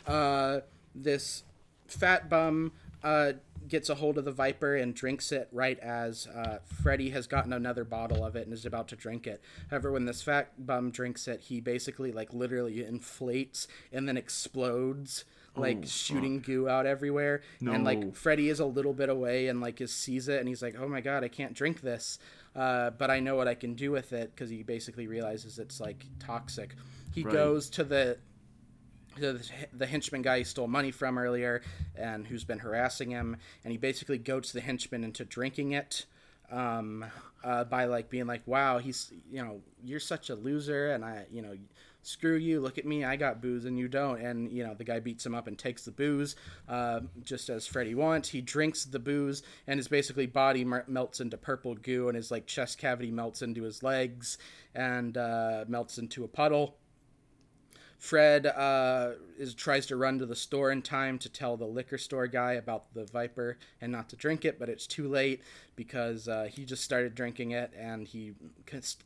Uh. This fat bum uh, gets a hold of the Viper and drinks it right as uh, Freddy has gotten another bottle of it and is about to drink it. However, when this fat bum drinks it, he basically like literally inflates and then explodes. Like Oh, shooting goo out everywhere, and like Freddy is a little bit away and like is sees it, and he's like, "Oh my god, I can't drink this," uh, but I know what I can do with it because he basically realizes it's like toxic. He Right. goes to the the, the henchman guy he stole money from earlier and who's been harassing him. And he basically goats the henchman into drinking it um, uh, by like being like wow he's you know you're such a loser and i you know screw you look at me i got booze and you don't. And you know the guy beats him up and takes the booze uh, just as freddy wants. He drinks the booze and his basically body melts into purple goo and his like chest cavity melts into his legs and uh, melts into a puddle Fred uh, is tries to run to the store in time to tell the liquor store guy about the Viper and not to drink it, but it's too late because uh, he just started drinking it, and he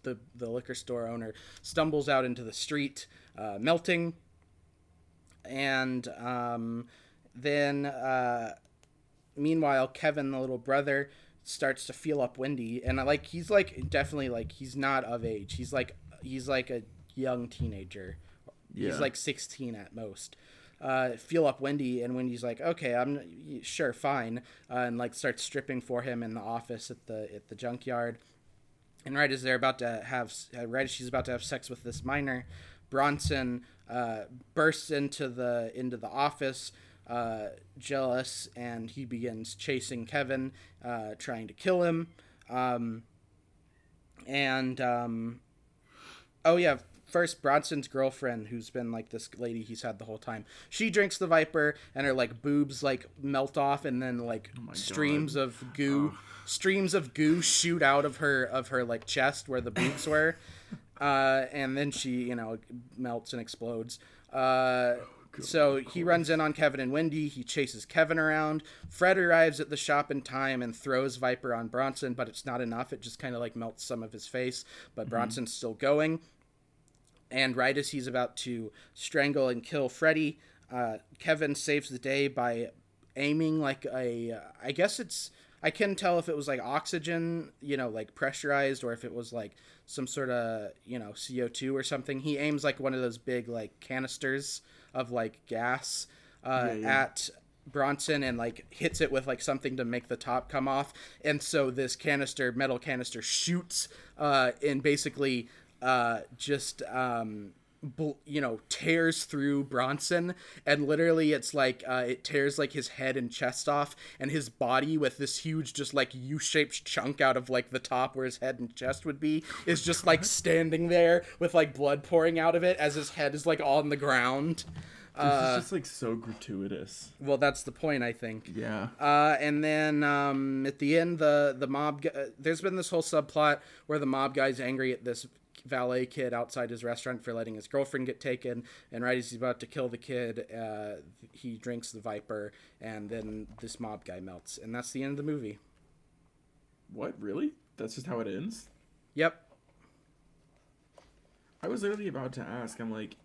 the the liquor store owner stumbles out into the street, uh, melting, and um, then uh, meanwhile Kevin, the little brother, starts to feel up Wendy, and uh, like he's like definitely like he's not of age. He's like he's like a young teenager. Yeah. He's like 16 at most. Uh, feel up Wendy, and Wendy's like, "Okay, I'm sure, fine," uh, and like starts stripping for him in the office at the at the junkyard. And right as they're about to have, uh, right as she's about to have sex with this minor, Bronson uh, bursts into the into the office, uh, jealous, and he begins chasing Kevin, uh, trying to kill him. Um, and um, oh yeah, first Bronson's girlfriend, who's been like this lady he's had the whole time, she drinks the Viper, and her like boobs like melt off, and then like streams of goo, streams of goo shoot out of her of her like chest where the boobs were, uh, and then she you know melts and explodes. Uh, so he runs in on Kevin and Wendy. He chases Kevin around. Fred arrives at the shop in time and throws Viper on Bronson, but it's not enough. It just kind of like melts some of his face, but Bronson's still going. And right as he's about to strangle and kill Freddy, uh, Kevin saves the day by aiming like a. I guess it's. I can tell if it was like oxygen, you know, like pressurized, or if it was like some sort of, you know, CO2 or something. He aims like one of those big like canisters of like gas uh, Yeah, yeah. at Bronson and like hits it with like something to make the top come off. And so this canister, metal canister, shoots uh, and basically uh, just um, you know tears through Bronson, and literally it's like uh, it tears like his head and chest off, and his body with this huge just like U-shaped chunk out of like the top where his head and chest would be is just like standing there with like blood pouring out of it as his head is like on the ground. This is just like so gratuitous. Well, that's the point, I think. Yeah. Uh, and then um, at the end, the the mob. gu- Uh, there's been this whole subplot where the mob guy's angry at this valet kid outside his restaurant for letting his girlfriend get taken. And right as he's about to kill the kid, uh, he drinks the viper, and then this mob guy melts, and that's the end of the movie. What? Really? That's just how it ends? Yep. I was literally about to ask. I'm like,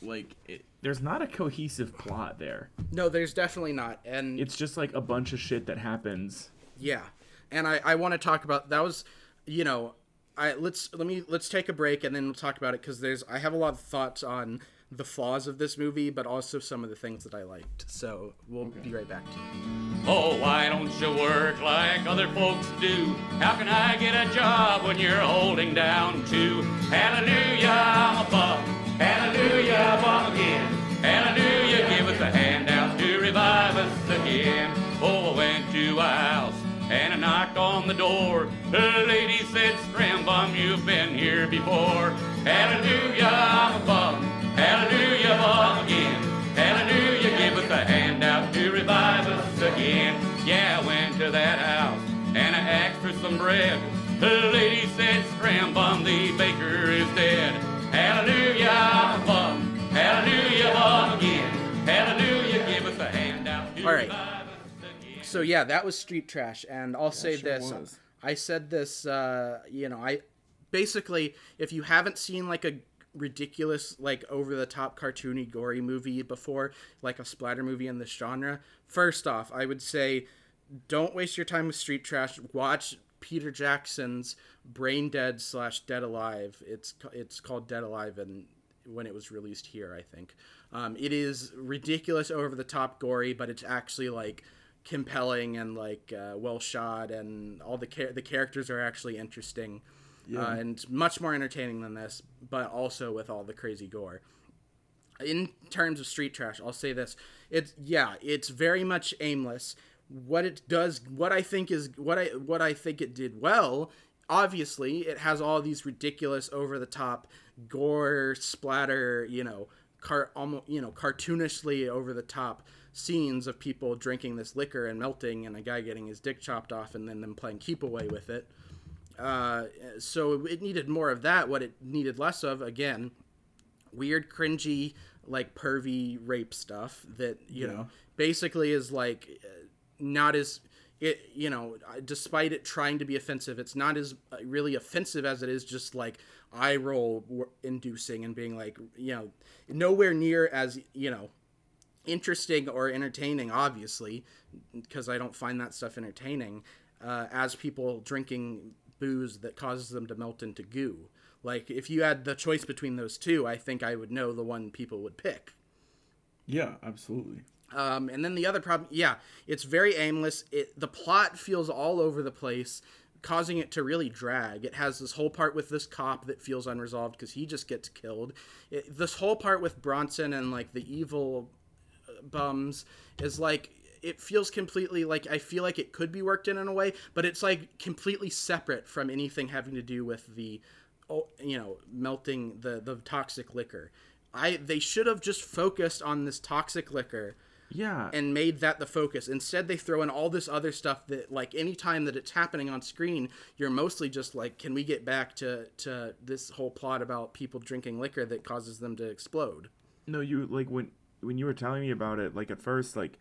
like, it, there's not a cohesive plot there. No, there's definitely not, and It's just like a bunch of shit that happens. Yeah, and I, I want to talk about that was, you know, I let's let me let's take a break and then we'll talk about it because there's I have a lot of thoughts on the flaws of this movie, but also some of the things that I liked. So we'll be right back to you. Oh, why don't you work like other folks do? How can I get a job when you're holding down two? Hallelujah, I'm a bum. Hallelujah, bum again. Hallelujah, give us a handout to revive us again. Oh, I went to house and I knocked on the door. The lady said, Scram bum, you've been here before. Hallelujah, I'm a bum. Hallelujah, bum again. Hallelujah, give us a handout to revive us again. Yeah, I went to that house and I asked for some bread. The lady said, Scram bum, the baker is dead. Hallelujah, I'm a bum. Hallelujah, bum again. Hallelujah, give us a handout to All right. Revive us again. So yeah, that was street trash, and I'll say sure this: was. I said this, uh, you know, I basically, if you haven't seen like a ridiculous like over the top cartoony gory movie before like a splatter movie in this genre first off i would say don't waste your time with street trash watch peter jackson's brain dead slash dead alive it's it's called dead alive and when it was released here i think um, it is ridiculous over the top gory but it's actually like compelling and like uh, well shot and all the char- the characters are actually interesting uh, and much more entertaining than this but also with all the crazy gore. In terms of street trash i'll say this. It's yeah it's very much aimless. What it does what i think is what i what i think it did well obviously it has all these ridiculous over the top gore splatter you know car almost you know cartoonishly over the top scenes of people drinking this liquor and melting and a guy getting his dick chopped off and then them playing keep away with it. Uh, so it needed more of that. What it needed less of again weird cringy like pervy rape stuff that you know basically is like not as it you know despite it trying to be offensive it's not as uh, really offensive as it is just like eye roll inducing and being like you know nowhere near as you know interesting or entertaining obviously because i don't find that stuff entertaining uh, as people drinking booze that causes them to melt into goo like if you had the choice between those two i think i would know the one people would pick Yeah, absolutely. um, and then the other problem, yeah, it's very aimless. It the plot feels all over the place, causing it to really drag. It has this whole part with this cop that feels unresolved because he just gets killed. It, this whole part with Bronson and like the evil bums is like it feels completely like I feel like it could be worked in in a way, but it's like completely separate from anything having to do with the, oh, you know, melting the the toxic liquor. I they should have just focused on this toxic liquor Yeah, and made that the focus. Instead, they throw in all this other stuff that, like, anytime that it's happening on screen, you're mostly just like, can we get back to to this whole plot about people drinking liquor that causes them to explode? no, you like when when you were telling me about it, like at first, like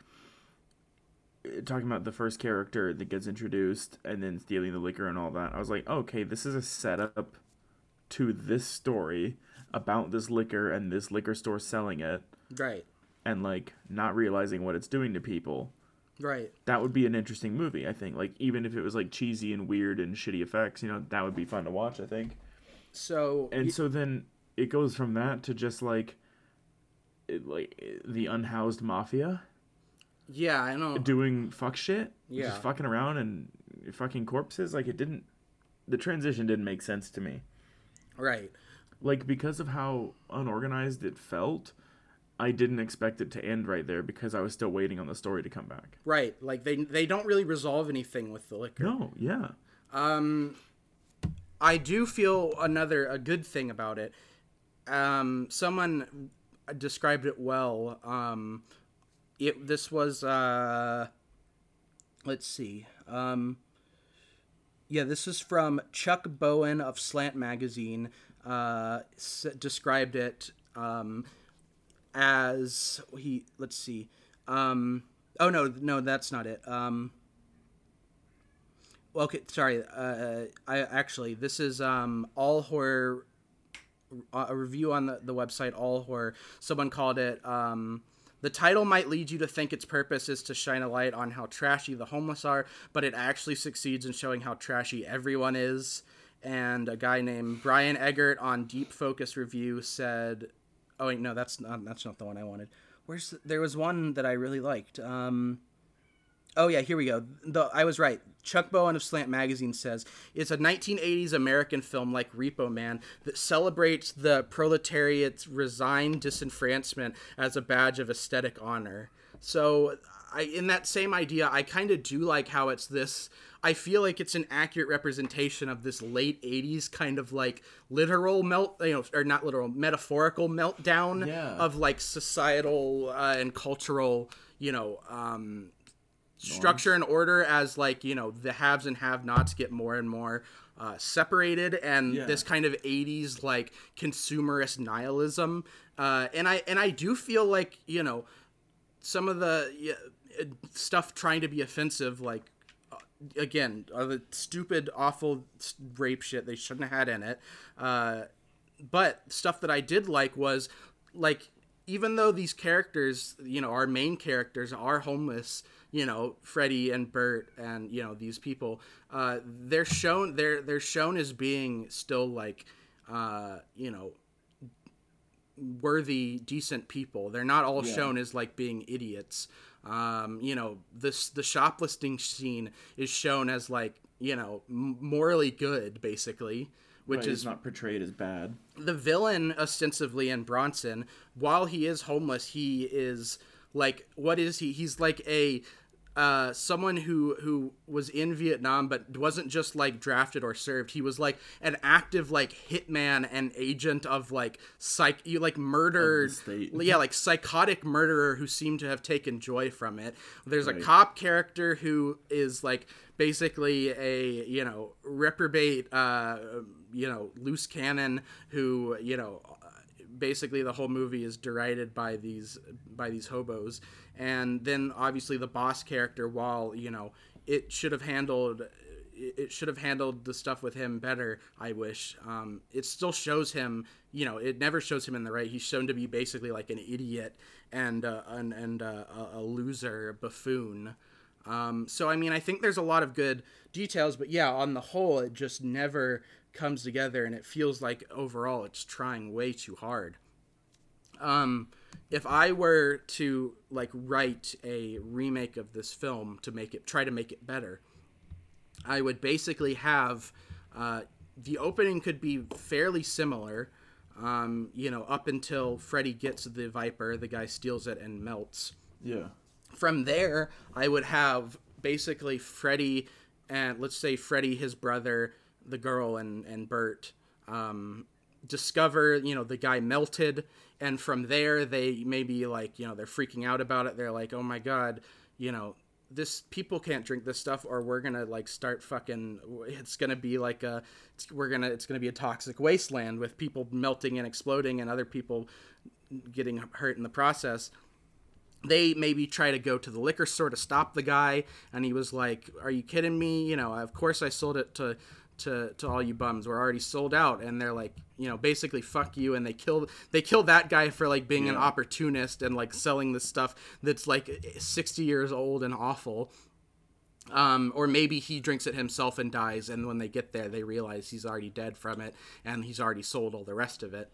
eh, talking about the first character that gets introduced and then stealing the liquor and all that. I was like, okay, this is a setup to this story about this liquor and this liquor store selling it Right, and like not realizing what it's doing to people. right, That would be an interesting movie, I think. Like even if it was like cheesy and weird and shitty effects, you know, that would be fun to watch, I think. so and so then it goes from that to just like like the unhoused mafia yeah, I know. doing fuck shit Yeah. just fucking around and fucking corpses like it didn't the transition didn't make sense to me Right, like because of how unorganized it felt i didn't expect it to end right there because i was still waiting on the story to come back right. Like they they don't really resolve anything with the liquor. no yeah Um, I do feel another a good thing about it. Um, someone described it well. Um, it this was uh, let's see. Um, yeah, this is from Chuck Bowen of Slant Magazine. Uh, s- described it um, as he. Let's see. Um, oh no, no, that's not it. Um, well, okay, sorry. Uh, I actually this is um all horror a review on the, the website all horror. Someone called it um the title might lead you to think its purpose is to shine a light on how trashy the homeless are, but it actually succeeds in showing how trashy everyone is. And a guy named Brian Eggert on Deep Focus Review said, "Oh wait, no, that's not that's not the one I wanted. Where's the, there was one that I really liked. Um, Oh yeah, here we go. The, I was right. Chuck Bowen of Slant Magazine says it's a 1980s American film like Repo Man that celebrates the proletariat's resigned disenfranchisement as a badge of aesthetic honor. So, I in that same idea, I kind of do like how it's this. I feel like it's an accurate representation of this late 80s kind of like literal melt, you know, or not literal, metaphorical meltdown Yeah. of like societal uh, and cultural, you know, um, structure and order as like you know the haves and have nots get more and more uh, separated and Yeah. this kind of 80s like consumerist nihilism uh, and i and i do feel like you know some of the uh, stuff trying to be offensive like uh, again uh, the stupid awful rape shit they shouldn't have had in it uh, but stuff that I did like was like even though these characters, you know, our main characters are homeless, you know, Freddy and Bert and you know these people, uh, they're shown they're they're shown as being still like, uh, you know, worthy, decent people. They're not all Yeah. shown as like being idiots. Um, you know, this the shoplifting scene is shown as like you know morally good, basically, which Right, is not portrayed as bad. the villain ostensibly in Bronson, while he is homeless, he is like what is he? He's like a uh, someone who who was in Vietnam but wasn't just like drafted or served. He was like an active like hitman and agent of like psych you like murdered yeah like psychotic murderer who seemed to have taken joy from it. There's a cop character who is like basically a you know reprobate uh you know loose cannon who you know basically the whole movie is derided by these by these hobos. And then obviously the boss character while you know it should have handled it should have handled the stuff with him better i wish. Um, it still shows him you know it never shows him in the right. He's shown to be basically like an idiot and uh, and, and uh, a, a loser buffoon. Um, so I mean, I think there's a lot of good details, but yeah, on the whole, it just never comes together, and it feels like overall it's trying way too hard. Um, if I were to like write a remake of this film to make it try to make it better, I would basically have uh, the opening could be fairly similar. Um, you know, up until Freddy gets the Viper, the guy steals it and melts Yeah. from there, I would have basically Freddy and let's say Freddy, his brother, the girl, and and Bert um, discover you know the guy melted, and from there they maybe like you know they're freaking out about it. They're like, oh my god, you know this people can't drink this stuff or we're gonna like start fucking it's gonna be like a we're gonna it's gonna be a toxic wasteland with people melting and exploding and other people getting hurt in the process. They maybe try to go to the liquor store to stop the guy. And he was like are you kidding me? You know of course i sold it to to, to all you bums we're already sold out and they're like you know basically fuck you and they kill they kill that guy for like being an opportunist and like selling this stuff that's like 60 years old and awful um, or maybe he drinks it himself and dies and when they get there they realize he's already dead from it and he's already sold all the rest of it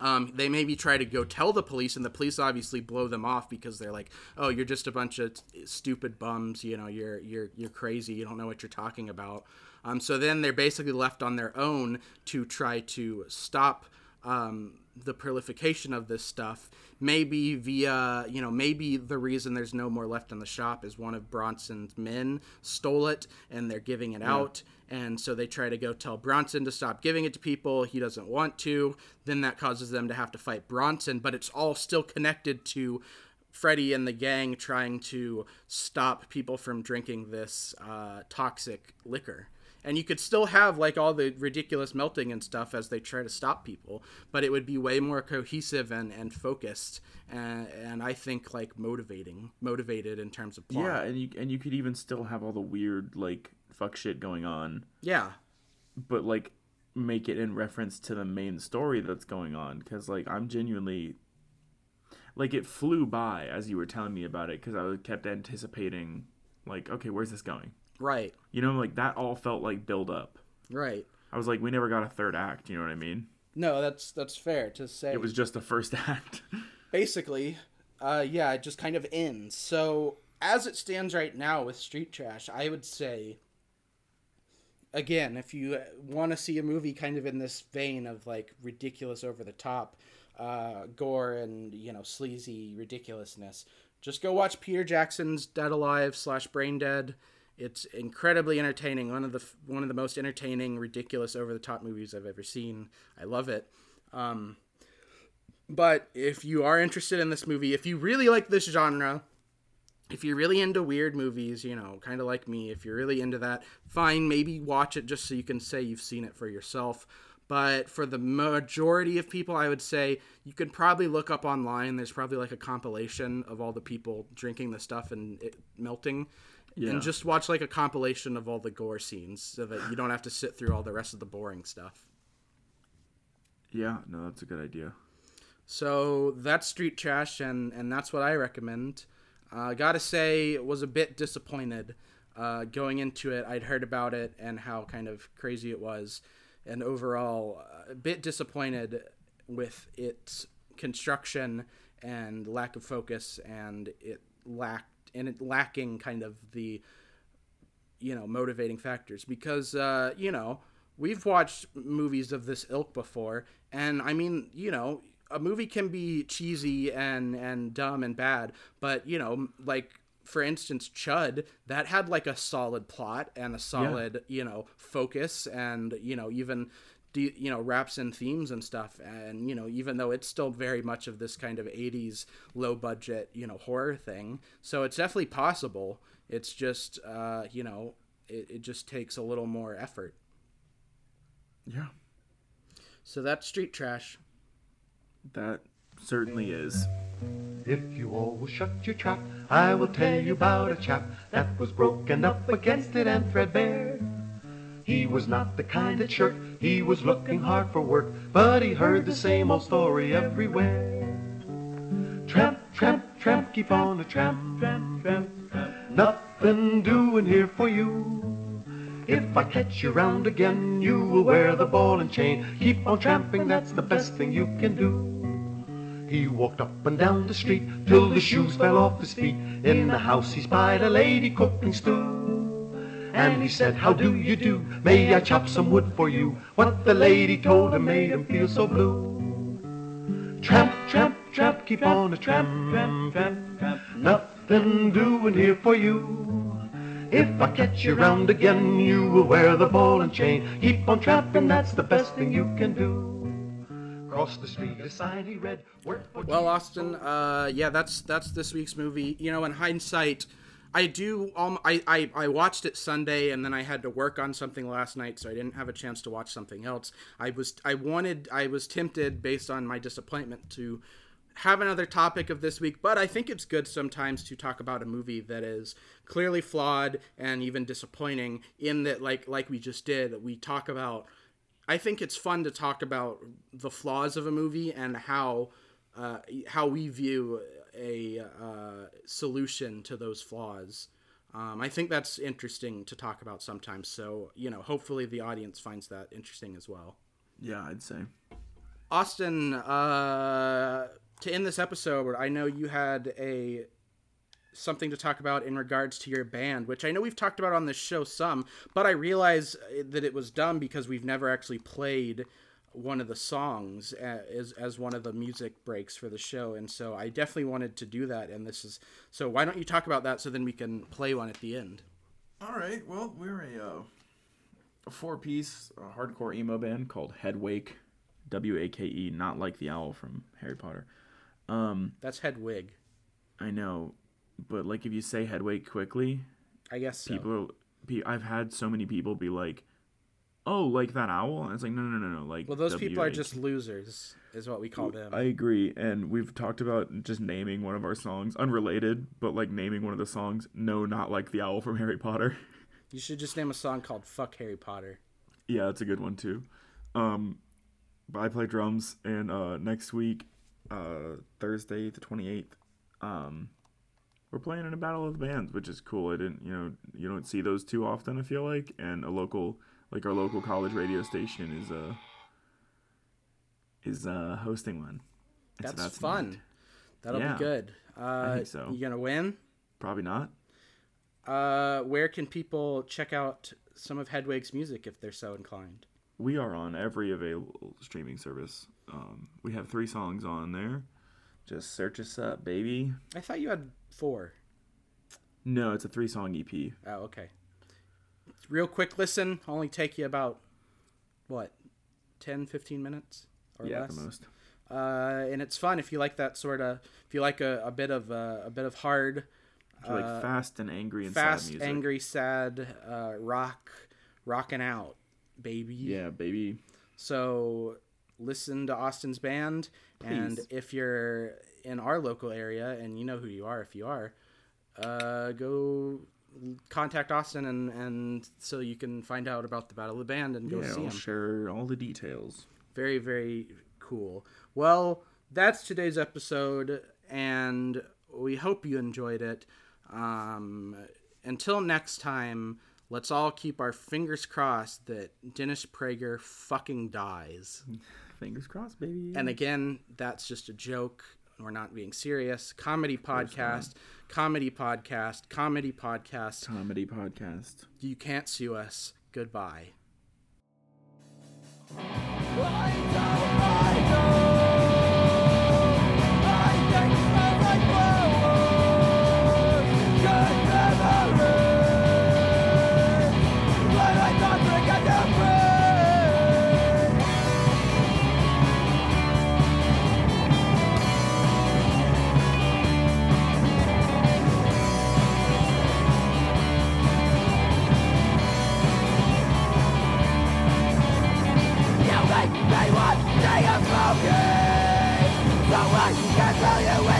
um, they maybe try to go tell the police, and the police obviously blow them off because they're like, "Oh, you're just a bunch of t- stupid bums. You know, you're you're you're crazy. You don't know what you're talking about." Um, so then they're basically left on their own to try to stop um, the proliferation of this stuff. Maybe via, you know, maybe the reason there's no more left in the shop is one of Bronson's men stole it and they're giving it out. And so they try to go tell Bronson to stop giving it to people. He doesn't want to. Then that causes them to have to fight Bronson, but it's all still connected to Freddy and the gang trying to stop people from drinking this uh, toxic liquor. And you could still have like all the ridiculous melting and stuff as they try to stop people, but it would be way more cohesive and, and focused, and, and I think like motivating, motivated in terms of plot. Yeah, and you and you could even still have all the weird like fuck shit going on, yeah, but like make it in reference to the main story that's going on cuz like I'm genuinely like it flew by as you were telling me about it cuz I was- kept anticipating like okay, where's this going? Right, You know, like that all felt like build up. right. I was like we never got a third act, you know what I mean? No, that's that's fair to say. It was just the first act. basically, uh, yeah, it just kind of ends. So as it stands right now with Street Trash, I would say, again, if you want to see a movie kind of in this vein of like ridiculous, over the top, uh, gore and you know sleazy ridiculousness, just go watch Peter Jackson's Dead Alive slash Brain Dead. It's incredibly entertaining. One of the one of the most entertaining, ridiculous, over the top movies I've ever seen. I love it. Um, but if you are interested in this movie, if you really like this genre, if you're really into weird movies, you know, kind of like me, if you're really into that, fine, maybe watch it just so you can say you've seen it for yourself. But for the majority of people, I would say you could probably look up online. There's probably like a compilation of all the people drinking the stuff and it melting. Yeah. And just watch like a compilation of all the gore scenes so that you don't have to sit through all the rest of the boring stuff. Yeah, no, that's a good idea. So that's Street Trash, and, and that's what I recommend. Uh, gotta say, was a bit disappointed uh, going into it. I'd heard about it and how kind of crazy it was, and overall, a bit disappointed with its construction and lack of focus, and it lacked and it lacking kind of the you know motivating factors. Because uh, you know we've watched movies of this ilk before and i mean you know a movie can be cheesy and and dumb and bad but you know like for instance C.H.U.D. that had like a solid plot and a solid you know focus and you know even do you know raps and themes and stuff. And you know even though it's still very much of this kind of 80s low budget you know horror thing. So it's definitely possible. It's just uh you know it, it just takes a little more effort. Yeah, so that's street trash. That certainly is. If you all will shut your trap, I will tell you about a chap that was broken up against it and threadbare. He was not the kind that shirked, he was looking hard for work, but he heard the same old story everywhere. Tramp, tramp, tramp, keep on a tramp, tramp, tramp, tramp. Nothing doing here for you. If I catch you round again, you will wear the ball and chain. Keep on tramping, that's the best thing you can do. He walked up and down the street till the shoes fell off his feet. In the house he spied a lady cooking stew. And he said, How do you do? May I chop some wood for you? What the lady told him made him feel so blue. Tramp, tramp, tramp, keep on a tramp, tramp, tramp, tramp. Nothing doing here for you. If I catch you round again, you will wear the ball and chain. Keep on tramping, that's the best thing you can do. Street, read. Well, Austin, uh, yeah, that's that's this week's movie. You know, in hindsight, I do. Um, I, I I watched it Sunday, and then I had to work on something last night, so I didn't have a chance to watch something else. I was I wanted I was tempted based on my disappointment to have another topic of this week, but I think it's good sometimes to talk about a movie that is clearly flawed and even disappointing. In that, like like we just did, we talk about. I think it's fun to talk about the flaws of a movie and how uh, how we view a uh, solution to those flaws. Um, I think that's interesting to talk about sometimes. So you know, hopefully the audience finds that interesting as well. Yeah, I'd say. Austin, uh, to end this episode, I know you had a something to talk about in regards to your band, which I know we've talked about on this show some, but I realize that it was dumb because we've never actually played one of the songs as as one of the music breaks for the show, and so I definitely wanted to do that. And this is so. Why don't you talk about that so then we can play one at the end? All right. Well, we're a, uh, a four-piece uh, hardcore emo band called Headwake, W A K E, not like the owl from Harry Potter. Um, That's Hedwig, I know, but like if you say Headwake quickly, I guess. So. people are, I've had so many people be like, "Oh, like that owl," and it's like, no, no, no, no, like. well, those people are W A K just losers, is what we call them. I agree, and we've talked about just naming one of our songs, unrelated, but like naming one of the songs. No, not like the owl from Harry Potter. You should just name a song called "Fuck Harry Potter." Yeah, that's a good one too. Um, but I play drums, and uh, next week, uh, Thursday the twenty eighth, um, we're playing in a battle of the bands, which is cool. I didn't, you know, you don't see those too often. I feel like, and a local, like our local college radio station is uh is uh hosting one. And so That's, fun. neat. That'll Yeah, be good. Uh, I think so. You gonna win? Probably not. Uh, where can people check out some of Headwake's music if they're so inclined? We are on every available streaming service. Um, we have three songs on there. Just search us up, baby. I thought you had four. No, it's a three song EP. Oh, okay. Real quick listen. Only take you about what, 10, 15 minutes or yeah, less. most. Uh, and it's fun if you like that sort of. If you like a, a bit of uh, a bit of hard, It's like fast and angry and Uh, fast, sad music. angry, sad uh, rock, rocking out, baby. Yeah, baby. So listen to Austin's band, and if you're in our local area, and you know who you are, if you are, uh, go contact Austin, and and so you can find out about the Battle of the Band and go Yeah, see I'll him. share all the details. Very very cool. Well, that's today's episode, and we hope you enjoyed it. Um, until next time, let's all keep our fingers crossed that Dennis Prager fucking dies. Fingers crossed, baby. And again, that's just a joke. We're not being serious. Comedy podcast, comedy podcast, comedy podcast. comedy podcast. You can't sue us. Goodbye. okay. So I can tell you